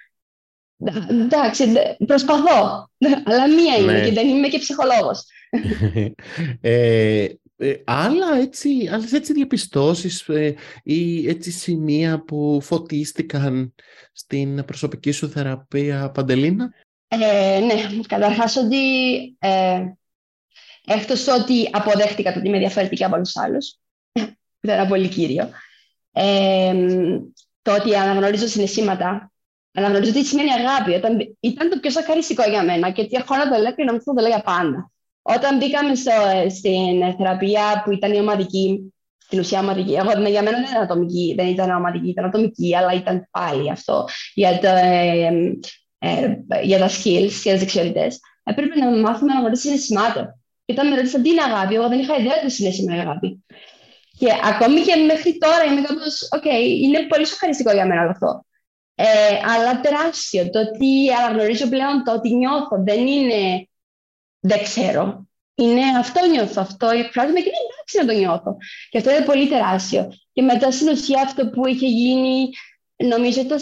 Εντάξει, προσπαθώ. [LAUGHS] Αλλά μία είμαι ναι. και δεν είμαι και ψυχολόγος. [LAUGHS] ε, ε, άλλα έτσι, άλλες έτσι διαπιστώσεις ε, ή έτσι σημεία που φωτίστηκαν στην προσωπική σου θεραπεία, Παντελίνα; Ε, ναι, καταρχάς ότι ε, εκτός ότι αποδέχτηκα το ότι είμαι διαφορετική από όλους άλλους, ήταν ένα πολύ κύριο, ε, το ότι αναγνωρίζω συναισθήματα, αναγνωρίζω τι σημαίνει αγάπη, όταν, ήταν το πιο σακαριστικό για μένα και τι έχω να το λέω και νομίζω να το λέω για πάντα. Όταν μπήκαμε στο, στην θεραπεία που ήταν η ομαδική, στην ουσία ομαδική, εγώ, ναι, για μένα δεν ήταν ατομική, δεν ήταν ομαδική, ήταν ατομική, αλλά ήταν πάλι αυτό για, το, ε, ε, για τα skills και τις δεξιότητες. Έπρεπε να μάθουμε αναγνώριση συναισθημάτων. Και όταν με ρωτήσαν τι είναι αγάπη, εγώ δεν είχα ιδέα τι είναι σήμερα αγάπη. Και ακόμη και μέχρι τώρα είμαι κάπως, OK, okay, είναι πολύ σοκαριστικό για μένα αυτό. Ε, αλλά τεράστιο. Το ότι αναγνωρίζω πλέον το ότι νιώθω δεν είναι δεν ξέρω. Είναι αυτό νιώθω, αυτό εκφράζομαι και είναι εντάξει να το νιώθω. Και αυτό είναι πολύ τεράστιο. Και μετά στην ουσία αυτό που είχε γίνει, νομίζω ότι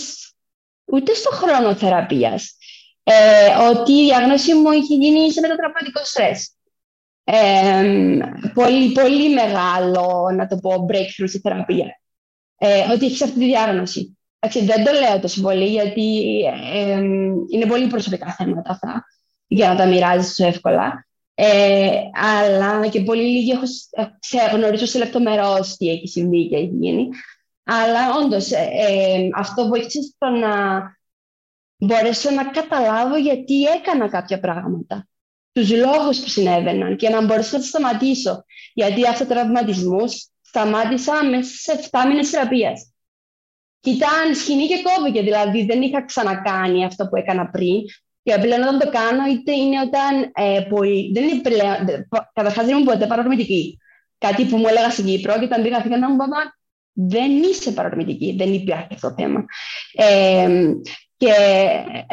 ούτε στο χρόνο θεραπείας. Ε, ότι η διάγνωση μου είχε γίνει σε μετατραυματικό στρες. Ε, πολύ, πολύ μεγάλο, να το πω, breakthrough στη θεραπεία. Ε, ότι έχεις αυτή τη διάγνωση. δεν το λέω τόσο πολύ, γιατί ε, είναι πολύ προσωπικά θέματα αυτά για να τα μοιράζεις τόσο εύκολα. Ε, αλλά και πολύ λίγοι έχω γνωρίζω σε λεπτομερώς τι έχει συμβεί και έχει γίνει. Αλλά όντως, ε, ε, αυτό βοήθησε στο να μπορέσω να καταλάβω γιατί έκανα κάποια πράγματα. Τους λόγους που συνέβαιναν και να μπορέσω να σταματήσω. Γιατί αυτό το τραυματισμό σταμάτησα μέσα σε 7 μήνες θεραπείας. Και ήταν σκηνή και κόβηκε, δηλαδή δεν είχα ξανακάνει αυτό που έκανα πριν. Και πλέον όταν το κάνω, είτε είναι όταν. Ε, πολύ, δεν είναι πλέον. Καταρχάς δεν ήμουν ποτέ παρορμητική. Κάτι που μου έλεγα στην Κύπρο και όταν πήγα να μου είπα, δεν είσαι παρορμητική, δεν υπάρχει αυτό το θέμα. Ε, και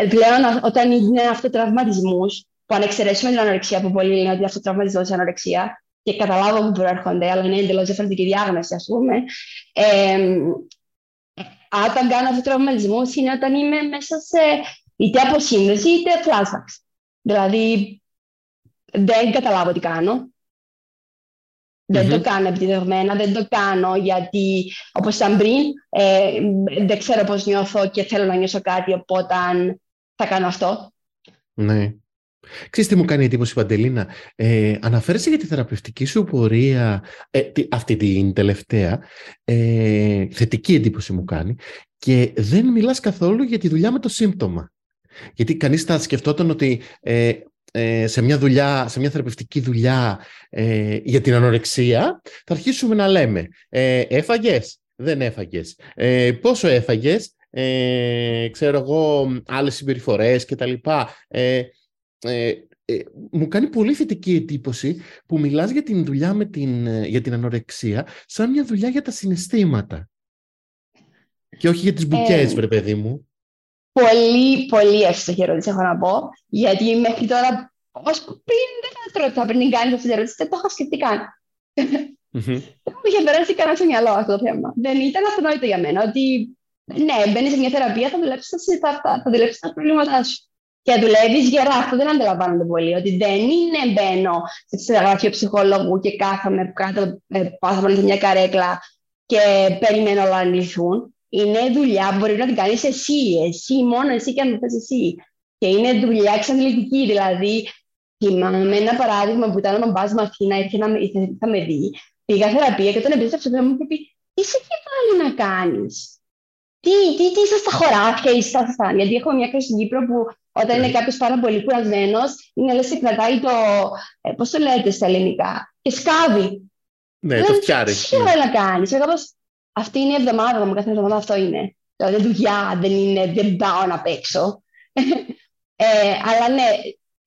πλέον όταν είναι αυτοτραυματισμούς, που αν εξαιρέσουμε την ανορεξία, που πολλοί λένε ότι είναι αυτοτραυματισμό είναι ανορεξία, και καταλάβω που προέρχονται, αλλά είναι εντελώς διαφορετική διάγνωση, ας πούμε. Ε, όταν κάνω αυτοτραυματισμό, είναι όταν είμαι μέσα σε είτε αποσύνδεση είτε flashbacks. Δηλαδή, δεν καταλάβω τι κάνω. Δεν το κάνω επιτυχημένα, δεν το κάνω γιατί, όπως ήταν πριν, ε, δεν ξέρω πώς νιώθω και θέλω να νιώσω κάτι, οπότε θα κάνω αυτό. Ναι. Ξέρεις τι μου κάνει εντύπωση, Παντελίνα. Ε, αναφέρεσαι για τη θεραπευτική σου πορεία, ε, αυτή την τελευταία, ε, θετική εντύπωση μου κάνει, και δεν μιλάς καθόλου για τη δουλειά με το σύμπτωμα. Γιατί κανείς θα σκεφτόταν ότι ε, ε, σε μια δουλειά, σε μια θεραπευτική δουλειά ε, για την ανορεξία, θα αρχίσουμε να λέμε ε, έφαγες, δεν έφαγες, ε, πόσο έφαγες, ε, ξέρω εγώ, άλλες συμπεριφορές κτλ. Ε, ε, ε, μου κάνει πολύ θετική εντύπωση που μιλάς για την δουλειά με την, για την ανορεξία σαν μια δουλειά για τα συναισθήματα. Και όχι για τις μπουκές, βρε παιδί μου πολύ, πολύ εύστοχη ερώτηση, έχω να πω. Γιατί μέχρι τώρα, ω πριν δεν λεπτά πριν κάνει αυτής την ερώτησης, δεν το είχα σκεφτεί καν. Δεν μου είχε περάσει κανένα στο μυαλό αυτό το θέμα. Δεν ήταν αυτονόητο για μένα ότι ναι, μπαίνεις σε μια θεραπεία, θα δουλέψεις τα, τα, θα δουλέψεις τα προβλήματά σου. Και δουλεύεις γερά. Αυτό δεν αντιλαμβάνονται πολύ. Ότι δεν είναι μπαίνω σε γραφείο ψυχολόγου και κάθομαι κάτω, ε, πάθαμε σε μια καρέκλα και περιμένω όλα να λυθούν είναι δουλειά που μπορεί να την κάνεις εσύ, εσύ, μόνο εσύ και αν το θες εσύ. Και είναι δουλειά εξαντλητική, δηλαδή θυμάμαι ένα παράδειγμα που ήταν ο μπας μου Αθήνα, ήρθε να με, θα με δει, πήγα θεραπεία και τον επίστρεψε και μου είπε τι σε έχει βάλει να κάνεις; Τι, τι, τι είσαι στα χωράφια ή στα στάνια. Γιατί έχουμε μια κρίση στην Κύπρο που όταν είναι ναι. κάποιος πάρα πολύ κουρασμένος, είναι λες και κρατάει το. Ε, Πώς το λέτε στα ελληνικά, και σκάβει. Ναι, το φτιάρει. Τι έχει να κάνεις. Εγώ αυτή είναι η εβδομάδα μου, κάθε εβδομάδα αυτό είναι. Δηλαδή δουλειά, δεν είναι, δεν πάω να παίξω. [LAUGHS] ε, αλλά ναι,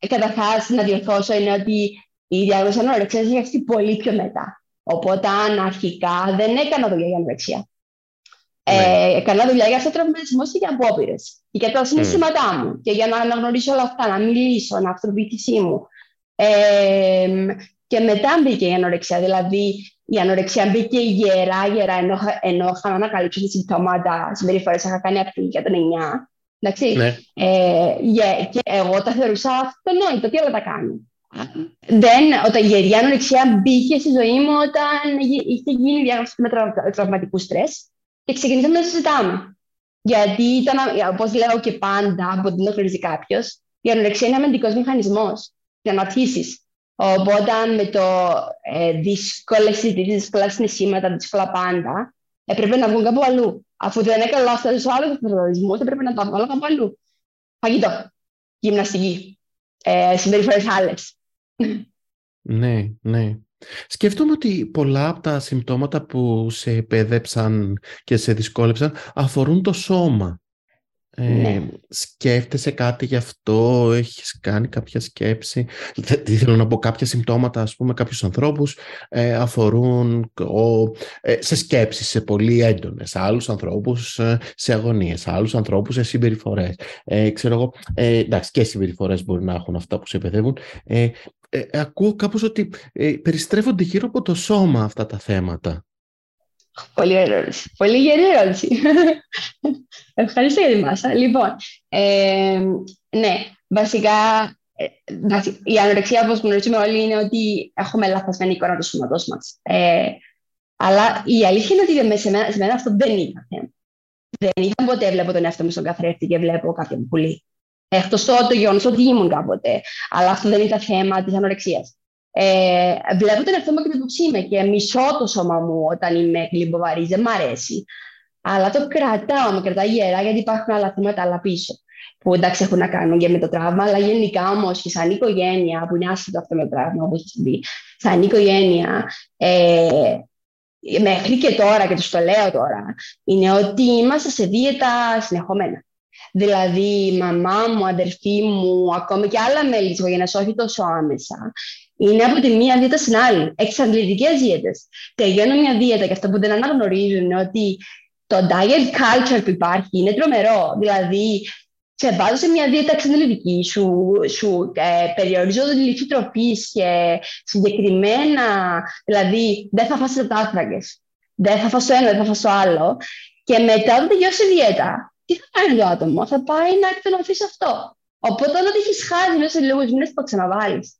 καταρχάς να διορθώσω είναι ότι η διάγνωση ανορεξίας έχει έρθει πολύ πιο μετά. Οπότε αρχικά δεν έκανα δουλειά για ανορεξία. Ε, ναι. έκανα δουλειά για αυτοτραυματισμό και για απόπειρες. Και για τα συναισθήματά mm. μου. Και για να αναγνωρίσω όλα αυτά, να μιλήσω, να αυτοποιητησή μου. Ε, και μετά μπήκε η ανορεξία. Δηλαδή, η ανορεξία μπήκε γερά, γερά, ενώ, ενώ είχα ανακαλύψει συμπτώματα συμπεριφορές, είχα κάνει ακτή για τον 9. Εντάξει. Ναι. Ε, yeah, και εγώ τα θεωρούσα αυτονόητο, τι όλα τα κάνω. Δεν, όταν η γεριά ανορεξία μπήκε στη ζωή μου όταν είχε γίνει διάγνωση με τραυματικούς στρες και ξεκινήσαμε να συζητάμε. Γιατί ήταν, όπως λέω και πάντα, από την γνωρίζει κάποιος, η ανορεξία είναι αμυντικός μηχανισμός για να αρχίσεις. Οπότε με το ε, δύσκολες συζητήσεις, δύσκολα συναισθήματα, δύσκολα πάντα, έπρεπε να βγουν κάπου αλλού. Αφού δεν έκανα αυτά στου άλλου προορισμούς, έπρεπε να τα βγάλω κάπου αλλού. Φαγητό, γυμναστική, ε, συμπεριφορές άλλες. Ναι, ναι. Σκέφτομαι ότι πολλά από τα συμπτώματα που σε επέδεψαν και σε δυσκόλεψαν αφορούν το σώμα. Ε, ναι. Σκέφτεσαι κάτι γι' αυτό, έχεις κάνει κάποια σκέψη; Τι θέλω να πω, κάποια συμπτώματα, ας πούμε, κάποιους ανθρώπους ε, αφορούν ο, ε, σε σκέψεις, σε πολύ έντονες. Άλλους ανθρώπους ε, σε αγωνίες, άλλους ανθρώπους σε συμπεριφορές. Ε, ξέρω εγώ, εντάξει, και συμπεριφορές μπορεί να έχουν αυτά που σε επιδεύουν. ακούω κάπως ότι περιστρέφονται γύρω από το σώμα αυτά τα θέματα. Πολύ ωραία ερώτηση. Πολύ γερή ερώτηση. Ευχαριστώ για τη μάσα. Λοιπόν, ε, ναι, βασικά ε, η ανορεξία, όπως γνωρίζουμε όλοι, είναι ότι έχουμε λαθασμένη εικόνα του σώματός μας. Ε, αλλά η αλήθεια είναι ότι σε μένα, σε μένα αυτό δεν ήταν θέμα. Δεν ήταν ποτέ βλέπω τον εαυτό μου στον καθρέφτη και βλέπω κάποιον πουλί. Εκτός το, το γεγονός ότι ήμουν κάποτε. Αλλά αυτό δεν ήταν θέμα της ανορεξίας. Ε, βλέπω τον εαυτό μου και το είμαι και μισώ το σώμα μου όταν είμαι κλιμποβαρή. Δεν μ' αρέσει. Αλλά το κρατάω, με κρατάει γερά γιατί υπάρχουν άλλα θέματα άλλα πίσω. Που εντάξει έχουν να κάνουν και με το τραύμα, αλλά γενικά όμως και σαν οικογένεια, που είναι άσχετο αυτό με το τραύμα, όπως έχεις πει, σαν οικογένεια, ε, μέχρι και τώρα, και τους το λέω τώρα, είναι ότι είμαστε σε δίαιτα συνεχόμενα. Δηλαδή, η μαμά μου, αδερφή μου, ακόμη και άλλα μέλη της οικογένειας, όχι τόσο άμεσα, είναι από τη μία δίαιτα στην άλλη. Εξαντλητικές δίαιτες. Τελειώνω μια δίαιτα και αυτό που δεν αναγνωρίζουν είναι ότι το diet culture που υπάρχει είναι τρομερό. Δηλαδή, σε βάζω σε μια δίαιτα εξαντλητική, σου, σου ε, περιορίζω τη λήψη τροφή και συγκεκριμένα, δηλαδή δεν θα φας τετράγρακε. Δεν θα φας το ένα, δεν θα φας το άλλο. Και μετά όταν τελειώσει η δίαιτα, τι θα κάνει το άτομο, θα πάει να εκτενωθεί σε αυτό. Οπότε όταν έχεις χάσει μέσα σε λίγους μήνες, θα το ξαναβάλεις.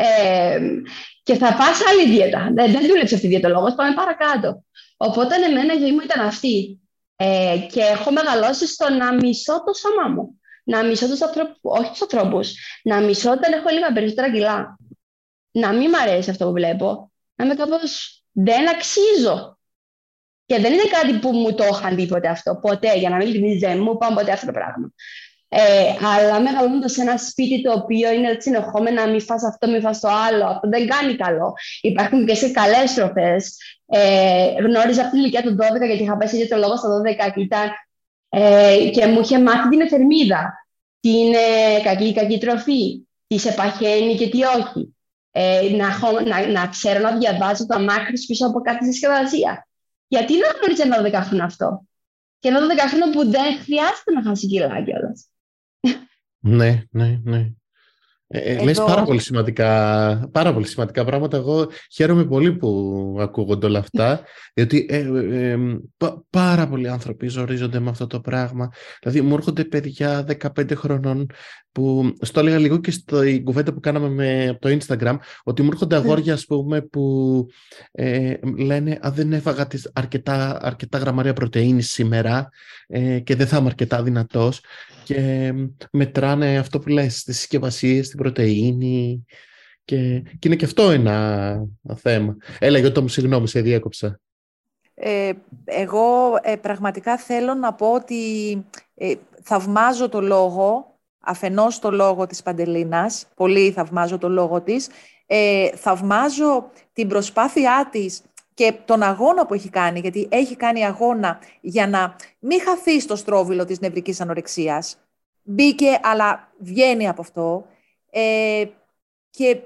Ε, και θα πα άλλη δίαιτα. Δεν, δεν δούλεψε αυτή η δίαιτα λόγος, πάμε παρακάτω. Οπότε εμένα η ζωή μου ήταν αυτή. Ε, και έχω μεγαλώσει στο να μισώ το σώμα μου. Να μισώ τους ανθρώπου, όχι τους ανθρώπους, να μισώ όταν έχω λίγα περισσότερα κιλά. Να μην μ' αρέσει αυτό που βλέπω. Να είμαι κάπως δεν αξίζω. Και δεν είναι κάτι που μου το είχαν πει ποτέ αυτό. Ποτέ, για να μην ειλικρινή, δεν μου είπαν ποτέ αυτό το πράγμα. Ε, αλλά μεγαλώνοντας σε ένα σπίτι το οποίο είναι συνεχόμενα, μη φας αυτό, μη φας το άλλο, αυτό δεν κάνει καλό. Υπάρχουν και σε καλές τροφέ. Ε, γνώριζα αυτή την ηλικία του 12, γιατί είχα πέσει για το λόγο στα 12 και, ήταν, ε, και μου είχε μάθει την εφερμίδα. Τι είναι κακή ή κακή τροφή, τι σε παχαίνει και τι όχι. Ε, να, να, να ξέρω να διαβάζω το αμάκρυ πίσω από κάθε συσκευασία. Γιατί να γνωρίζει ένα 12χρονο αυτό; Και ένα 12χρονο που δεν χρειάζεται να χάσει κιλά κιόλας. Ναι, ναι, ναι. Ε, ε, Εδώ... Λες πάρα πολύ, σημαντικά, πάρα πολύ σημαντικά πράγματα. Εγώ χαίρομαι πολύ που ακούγονται όλα αυτά, [LAUGHS] διότι ε, ε, ε πάρα πολλοί άνθρωποι ζορίζονται με αυτό το πράγμα. Δηλαδή μου έρχονται παιδιά 15 χρονών που στο έλεγα λίγο και στην κουβέντα που κάναμε με, από το Instagram, ότι μου έρχονται ναι. αγόρια ας πούμε που ε, λένε «Α, δεν έφαγα τις αρκετά, αρκετά γραμμάρια πρωτεΐνης σήμερα ε, και δεν θα είμαι αρκετά δυνατός» και μετράνε αυτό που λες, τις συσκευασίες, την πρωτεΐνη και, και είναι και αυτό ένα θέμα. Έλα Γιώτα μου, συγγνώμη, σε διέκοψα. Ε, εγώ ε, πραγματικά θέλω να πω ότι ε, θαυμάζω το λόγο αφενός το λόγο της Παντελίνας, πολύ θαυμάζω το λόγο της, ε, θαυμάζω την προσπάθειά της και τον αγώνα που έχει κάνει, γιατί έχει κάνει αγώνα για να μην χαθεί στο στρόβιλο της νευρικής ανορεξίας. Μπήκε, αλλά βγαίνει από αυτό. Ε, και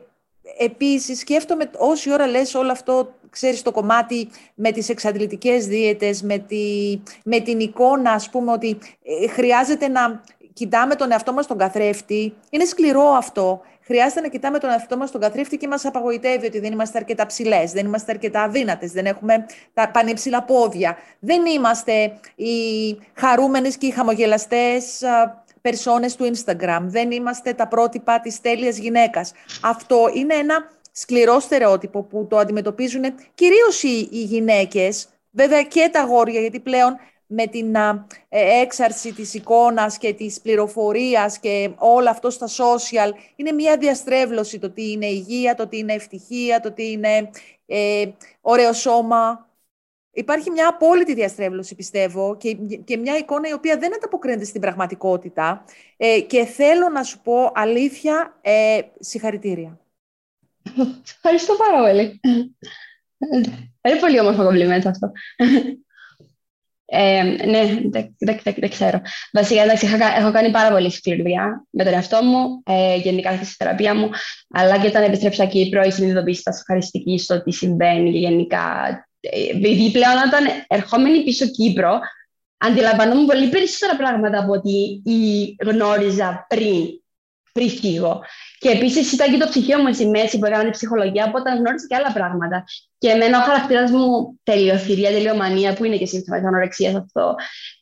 επίσης σκέφτομαι όση ώρα λες όλο αυτό, ξέρεις, το κομμάτι με τις εξαντλητικές δίαιτες, με, τη, με την εικόνα, ας πούμε, ότι ε, χρειάζεται να κοιτάμε τον εαυτό μας στον καθρέφτη, είναι σκληρό αυτό. Χρειάζεται να κοιτάμε τον εαυτό μας στον καθρέφτη και μας απαγοητεύει ότι δεν είμαστε αρκετά ψηλές, δεν είμαστε αρκετά αδύνατες, δεν έχουμε τα πανύψηλα πόδια. Δεν είμαστε οι χαρούμενες και οι χαμογελαστές περσόνες του Instagram. Δεν είμαστε τα πρότυπα της τέλειας γυναίκας. Αυτό είναι ένα σκληρό στερεότυπο που το αντιμετωπίζουν κυρίως οι, οι γυναίκες, βέβαια και τα αγόρια, γιατί πλέον με την ε, έξαρση της εικόνας και της πληροφορίας και όλο αυτό στα social. Είναι μια διαστρέβλωση το τι είναι υγεία, το τι είναι ευτυχία, το τι είναι ε, ωραίο σώμα. Υπάρχει μια απόλυτη διαστρέβλωση, πιστεύω, και, και μια εικόνα η οποία δεν ανταποκρίνεται στην πραγματικότητα. Ε, και θέλω να σου πω αλήθεια, ε, συγχαρητήρια. Ευχαριστώ πάρα πολύ. Είναι πολύ όμορφο κομπλιμέντ αυτό. Ε, ναι, δεν, δεν, δεν, ξέρω. Βασικά, εντάξει, έχω κάνει πάρα πολύ σκληρή δουλειά με τον εαυτό μου, ε, γενικά στη θεραπεία μου, αλλά και όταν επιστρέψα Κύπρο, η συνειδητοποίηση ήταν ευχαριστική στο τι συμβαίνει και γενικά. Επειδή πλέον όταν ερχόμενη πίσω Κύπρο, αντιλαμβανόμουν πολύ περισσότερα πράγματα από ό,τι γνώριζα πριν πριν φύγω. Και επίσης ήταν και το ψυχείο μου στη μέση που έκανα την ψυχολογία, οπότε γνώρισα και άλλα πράγματα. Και εμένα ο χαρακτήρας μου τελειοθυρία, τελειομανία, που είναι και σύμπτωμα τη ανορεξία αυτό,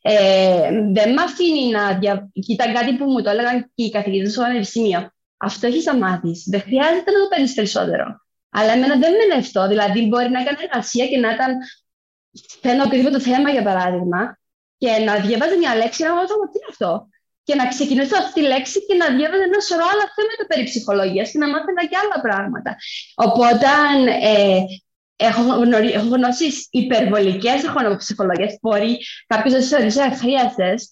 ε, δεν με αφήνει να. Δια... Ήταν κάτι που μου το έλεγαν και οι καθηγητές στο πανεπιστήμιο. Αυτό έχεις να μάθεις. Δεν χρειάζεται να το παίρνεις περισσότερο. Αλλά εμένα δεν με είναι αυτό. Δηλαδή, μπορεί να έκανε εργασία και να ήταν. Θέλω οποιοδήποτε θέμα, για παράδειγμα, και να διαβάζει μια λέξη, να βάζω τι είναι αυτό; Και να ξεκινήσω αυτή τη λέξη και να διαβάζει ένα σωρό άλλα θέματα περί ψυχολογίας και να μάθαινα και άλλα πράγματα. Οπότε, ε, έχω, γνωρί, έχω γνώσεις υπερβολικές από ψυχολογίε. Μπορεί κάποιος να τι θεωρήσει αχρίαστες,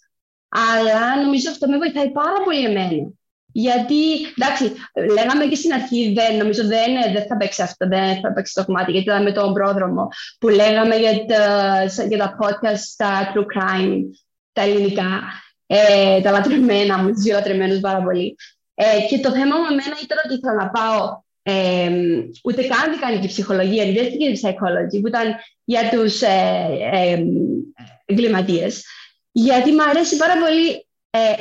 αλλά νομίζω αυτό με βοηθάει πάρα πολύ εμένα. Γιατί, εντάξει, λέγαμε και στην αρχή, δεν, νομίζω δεν, δεν θα παίξει αυτό, δεν θα παίξει το κομμάτι, γιατί ήταν με τον πρόδρομο που λέγαμε για τα, για τα podcast, τα true crime, τα ελληνικά, ε, τα λατρεμένα μου, τους δύο λατρεμένους πάρα πολύ. Ε, και το θέμα μου εμένα ήταν ότι ήθελα να πάω ε, ούτε καν δικανική ψυχολογία, investigative psychology, που ήταν για τους ε, ε, εγκληματίες, γιατί μου αρέσει πάρα πολύ ε,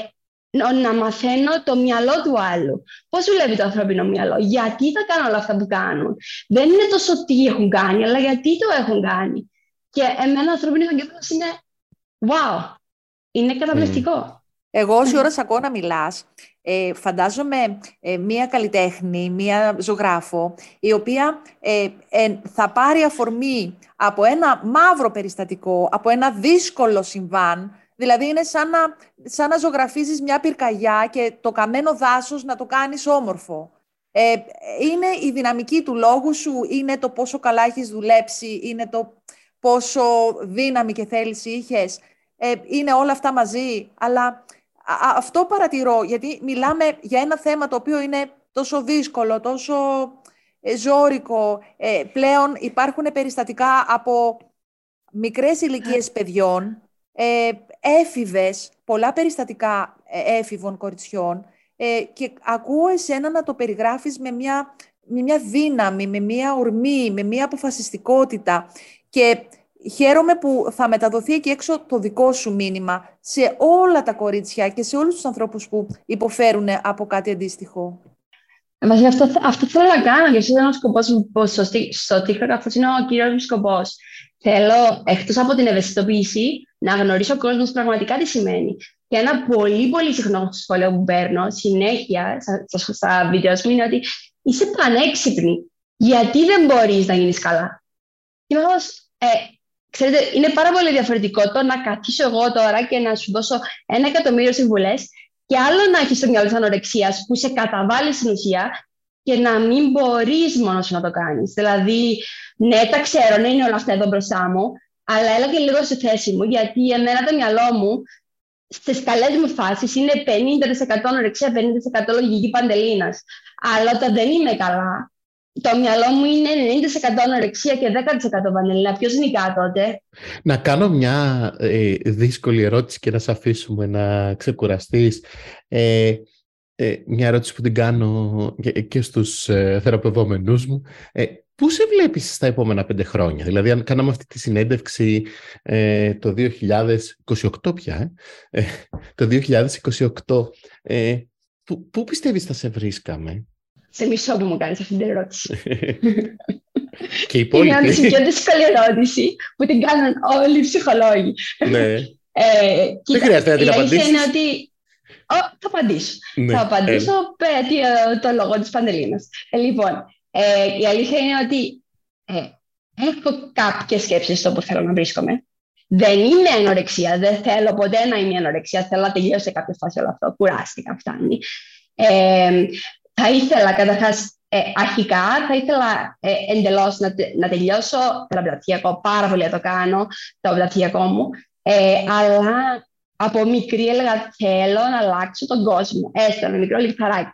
να μαθαίνω το μυαλό του άλλου. Πώς δουλεύει το ανθρώπινο μυαλό, γιατί θα κάνουν όλα αυτά που κάνουν. Δεν είναι τόσο τι έχουν κάνει, αλλά γιατί το έχουν κάνει. Και εμένα ο ανθρώπινος εγκέφαλος είναι wow, είναι καταπληκτικό. Εγώ όση ώρα ακούω να μιλάς, ε, φαντάζομαι ε, μία καλλιτέχνη, μία ζωγράφο, η οποία ε, θα πάρει αφορμή από ένα μαύρο περιστατικό, από ένα δύσκολο συμβάν, Δηλαδή είναι σαν να, σαν να ζωγραφίζεις μια πυρκαγιά και το καμένο δάσος να το κάνεις όμορφο. Ε, είναι η δυναμική του λόγου σου, είναι το πόσο καλά έχεις δουλέψει, είναι το πόσο δύναμη και θέληση είχες. Ε, είναι όλα αυτά μαζί, αλλά αυτό παρατηρώ, γιατί μιλάμε για ένα θέμα το οποίο είναι τόσο δύσκολο, τόσο ε, ζώρικο. Ε, πλέον υπάρχουν περιστατικά από μικρές ηλικίες παιδιών, ε, έφηβες, πολλά περιστατικά ε, έφηβων κοριτσιών ε, και ακούω εσένα να το περιγράφεις με μια, με μια δύναμη, με μια ορμή, με μια αποφασιστικότητα και χαίρομαι που θα μεταδοθεί εκεί έξω το δικό σου μήνυμα σε όλα τα κορίτσια και σε όλους τους ανθρώπους που υποφέρουν από κάτι αντίστοιχο. Μαζί αυτό, αυτό θέλω να κάνω και αυτό είναι ο σκοπός μου στο, στο TikTok. Αυτός είναι ο κύριος μου σκοπός. Θέλω, εκτός από την ευαισθητοποίηση, να γνωρίσω ο κόσμος πραγματικά τι σημαίνει. Και ένα πολύ πολύ συχνό σχόλιο που παίρνω συνέχεια στα, στα βίντεος μου είναι ότι είσαι πανέξυπνη. Γιατί δεν μπορείς να γίνεις καλά; Και είμαι ε, ξέρετε, είναι πάρα πολύ διαφορετικό το να καθίσω εγώ τώρα και να σου δώσω ένα εκατομμύριο συμβουλές και άλλο να έχεις το μυαλό τη ανορεξίας που σε καταβάλει στην ουσία και να μην μπορείς μόνος σου να το κάνεις. Δηλαδή, ναι, τα ξέρω, ναι, είναι όλα αυτά εδώ μπροστά μου, αλλά έλα και λίγο στη θέση μου, γιατί εμένα το μυαλό μου στις καλές μου φάσεις είναι 50% ανορεξία, 50% λογική παντελήνας. Αλλά όταν δεν είμαι καλά, το μυαλό μου είναι 90% ανορεξία και 10% παντελήνα. Ποιος νικά τότε; Να κάνω μια ε, δύσκολη ερώτηση και να σε αφήσουμε να ξεκουραστείς. Ε, ε, μια ερώτηση που την κάνω και, και στους ε, θεραπευόμενούς μου. Ε, Πού σε βλέπεις στα επόμενα πέντε χρόνια, δηλαδή αν κάναμε αυτή τη συνέντευξη ε, το 2028 πια, ε, το 2028, ε, πού, πού πιστεύεις θα σε βρίσκαμε; Σε μισό που μου κάνεις αυτή την ερώτηση. [LAUGHS] και οι υπόλοιποι. Είναι η πιο δύσκολη ερώτηση που την κάνουν όλοι οι ψυχολόγοι. Ναι. Ε, Δεν χρειάζεται να την απαντήσεις. είναι ότι θα απαντήσω. Ναι. Θα απαντήσω ε. το λόγο της Παντελίνας. Ε, λοιπόν, ε, η αλήθεια είναι ότι ε, έχω κάποιες σκέψεις στο που θέλω να βρίσκομαι. Δεν είναι ανορεξία, δεν θέλω ποτέ να είμαι ανορεξία, θέλω να τελειώσω σε κάποια φάση όλο αυτό, κουράστηκα, φτάνει. Ε, θα ήθελα καταρχάς ε, αρχικά θα ήθελα ε, εντελώς να, να τελειώσω θεραπευτικό, πάρα πολύ να το κάνω, το θεραπευτικό μου, ε, αλλά από μικρή έλεγα θέλω να αλλάξω τον κόσμο, έστω ένα μικρό λιχταράκι.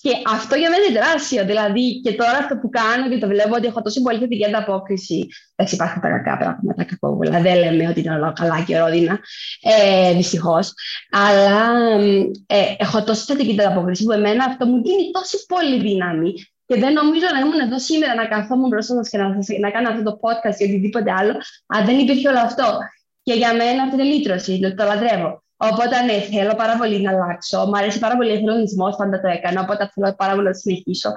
Και αυτό για μένα είναι τεράστιο. Δηλαδή, και τώρα αυτό που κάνω και το βλέπω ότι έχω τόσο πολύ θετική ανταπόκριση. Εντάξει, υπάρχουν τα κακά πράγματα, κακόβουλα. Δεν λέμε ότι είναι όλα καλά και ρόδινα. Ε, Δυστυχώς. Αλλά ε, έχω τόσο θετική ανταπόκριση που εμένα αυτό μου δίνει τόση πολύ δύναμη. Και δεν νομίζω να ήμουν εδώ σήμερα να καθόμουν μπροστά σας και να, να κάνω αυτό το podcast ή οτιδήποτε άλλο, αν δεν υπήρχε όλο αυτό. Και για μένα αυτό είναι λύτρωση, το, το λατρεύω. Οπότε ναι, θέλω πάρα πολύ να αλλάξω. Μ' αρέσει πάρα πολύ ο εθελοντισμός, πάντα το έκανα. Οπότε θέλω πάρα πολύ να το συνεχίσω.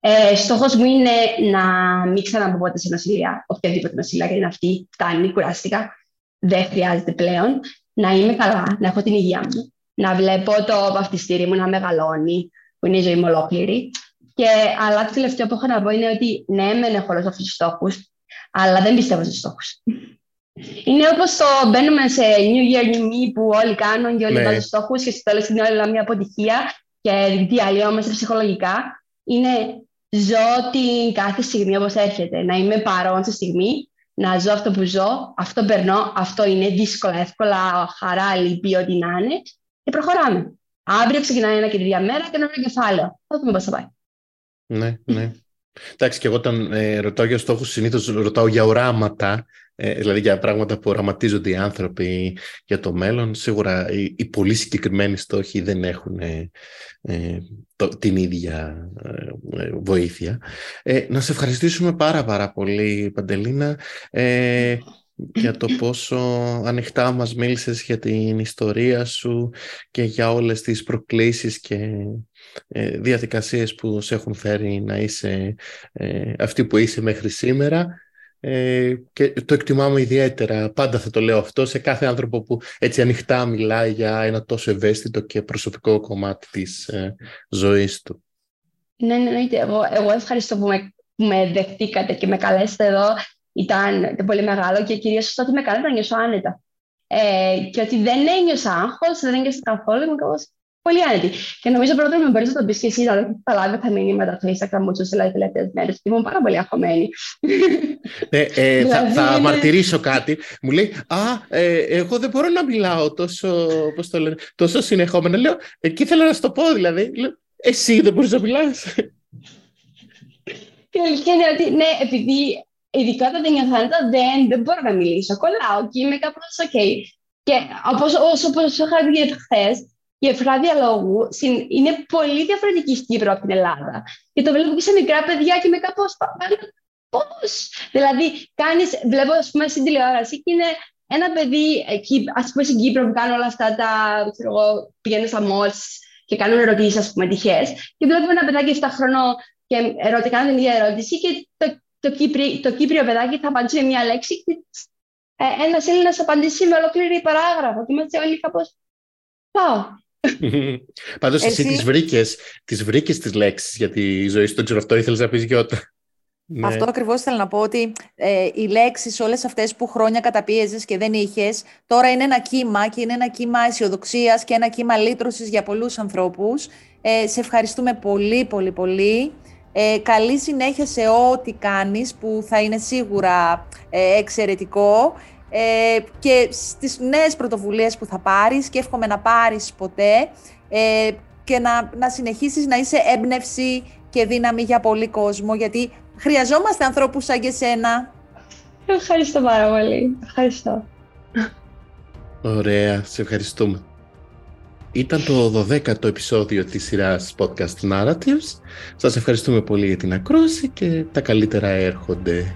Ε, Στόχος μου είναι να μην ξαναμπω ποτέ σε νοσηλεία, οποιαδήποτε νοσηλεία, γιατί αυτή φτάνει, κουράστηκα. Δεν χρειάζεται πλέον. Να είμαι καλά, να έχω την υγεία μου. Να βλέπω το βαφτιστήρι μου να μεγαλώνει, που είναι η ζωή μου ολόκληρη. Και, αλλά το τελευταίο που έχω να πω είναι ότι ναι, μεν έχω όλους αυτούς τους στόχους, αλλά δεν πιστεύω στους στόχους. Είναι όπως το μπαίνουμε σε New Year, New Me που όλοι κάνουν και όλοι ναι. βάζουν στόχους και στο τέλος είναι όλα μια αποτυχία και διαλυόμαστε ψυχολογικά. Είναι ζω την κάθε στιγμή όπως έρχεται. Να είμαι παρόν στη στιγμή, να ζω αυτό που ζω, αυτό περνώ, αυτό είναι δύσκολα, εύκολα, χαρά, λύπη, ό,τι να είναι και προχωράμε. Αύριο ξεκινάει ένα και τρία μέρα και ένα νέο κεφάλαιο. Θα δούμε πώς θα πάει. Ναι, ναι. Εντάξει, και εγώ όταν ε, ρωτάω για στόχους, συνήθως ρωτάω για οράματα ε, δηλαδή για πράγματα που οραματίζονται οι άνθρωποι για το μέλλον. Σίγουρα οι, οι πολύ συγκεκριμένοι στόχοι δεν έχουν ε, ε την ίδια ε, βοήθεια. να σε ευχαριστήσουμε πάρα πάρα πολύ Παντελίνα για το πόσο ανοιχτά μας μίλησες για την ιστορία σου και για όλες τις προκλήσεις και διαδικασίες που σε έχουν φέρει να είσαι αυτή που είσαι μέχρι σήμερα. Ε, και το εκτιμάμε ιδιαίτερα. Πάντα θα το λέω αυτό σε κάθε άνθρωπο που έτσι ανοιχτά μιλάει για ένα τόσο ευαίσθητο και προσωπικό κομμάτι της ε, ζωής του. Ναι, ναι, ναι. Εγώ, εγώ ευχαριστώ που με, που με δεχτήκατε και με καλέσετε εδώ. Ήταν πολύ μεγάλο και κυρίως ότι με κάνετε να νιώσω άνετα. Ε, και ότι δεν ένιωσα άγχος, δεν ένιωσα καθόλου, είμαι πολύ άνετη. Και νομίζω πρώτα με μπορείς να το πεις και εσύ, να θα λάβει τα μηνύματα στο Instagram μου τι τελευταίε μέρες. Και ήμουν πάρα πολύ αγχωμένη. Ναι, ε, θα, [LAUGHS] δηλαδή θα μαρτυρήσω κάτι. Μου λέει, Α, ε, εγώ δεν μπορώ να μιλάω τόσο, πώς το λένε, τόσο συνεχόμενα. Λέω, εκεί θέλω να σου το πω, δηλαδή. Λέω, εσύ δεν μπορείς να μιλάς. Και η αλήθεια είναι ότι, ναι, επειδή ειδικά όταν δεν νιώθω δεν, δεν μπορώ να μιλήσω. Κολλάω και είμαι κάπως OK. Και όπως, όσο, όσο είχα δει χθες, η εφρά διαλόγου είναι πολύ διαφορετική στην Κύπρο από την Ελλάδα. Και το βλέπω και σε μικρά παιδιά και με κάπως. Πώς; Δηλαδή, κάνεις, βλέπω ας πούμε, στην τηλεόραση και είναι ένα παιδί, ας πούμε στην Κύπρο που κάνουν όλα αυτά τα. Ξέρω εγώ, πηγαίνουν στα μόλ και κάνουν ερωτήσεις, ας πούμε, τυχές. Και βλέπω ένα παιδάκι 7 χρονών και ερώτη, κάνουν την ίδια ερώτηση και το, το, Κύπρι, το Κύπριο παιδάκι θα απαντήσει με μία λέξη και ε, ένας Έλληνας απαντήσει με ολόκληρη παράγραφο. Και είμαστε όλοι κάπως. Πάω. Πάντως εσύ, εσύ τις βρήκες, τις βρήκες τις λέξεις για τη ζωή σου. Δεν ξέρω αυτό ήθελες να πεις Γιώτα. Ναι. Αυτό ακριβώς ήθελα να πω ότι ε, οι λέξεις όλες αυτές που χρόνια καταπίεζες και δεν είχες τώρα είναι ένα κύμα και είναι ένα κύμα αισιοδοξίας και ένα κύμα λύτρωσης για πολλούς ανθρώπους. Ε, σε ευχαριστούμε πολύ πολύ πολύ. Ε, καλή συνέχεια σε ό,τι κάνεις που θα είναι σίγουρα ε, εξαιρετικό ε, και στις νέες πρωτοβουλίες που θα πάρεις και εύχομαι να πάρεις ποτέ ε, και να, να συνεχίσεις να είσαι έμπνευση και δύναμη για πολύ κόσμο γιατί χρειαζόμαστε ανθρώπους σαν και σένα. Ευχαριστώ πάρα πολύ. Ευχαριστώ. Ωραία, σε ευχαριστούμε. Ήταν το 12ο επεισόδιο της σειράς Podcast Narratives. Σας ευχαριστούμε πολύ για την ακρόση και τα καλύτερα έρχονται.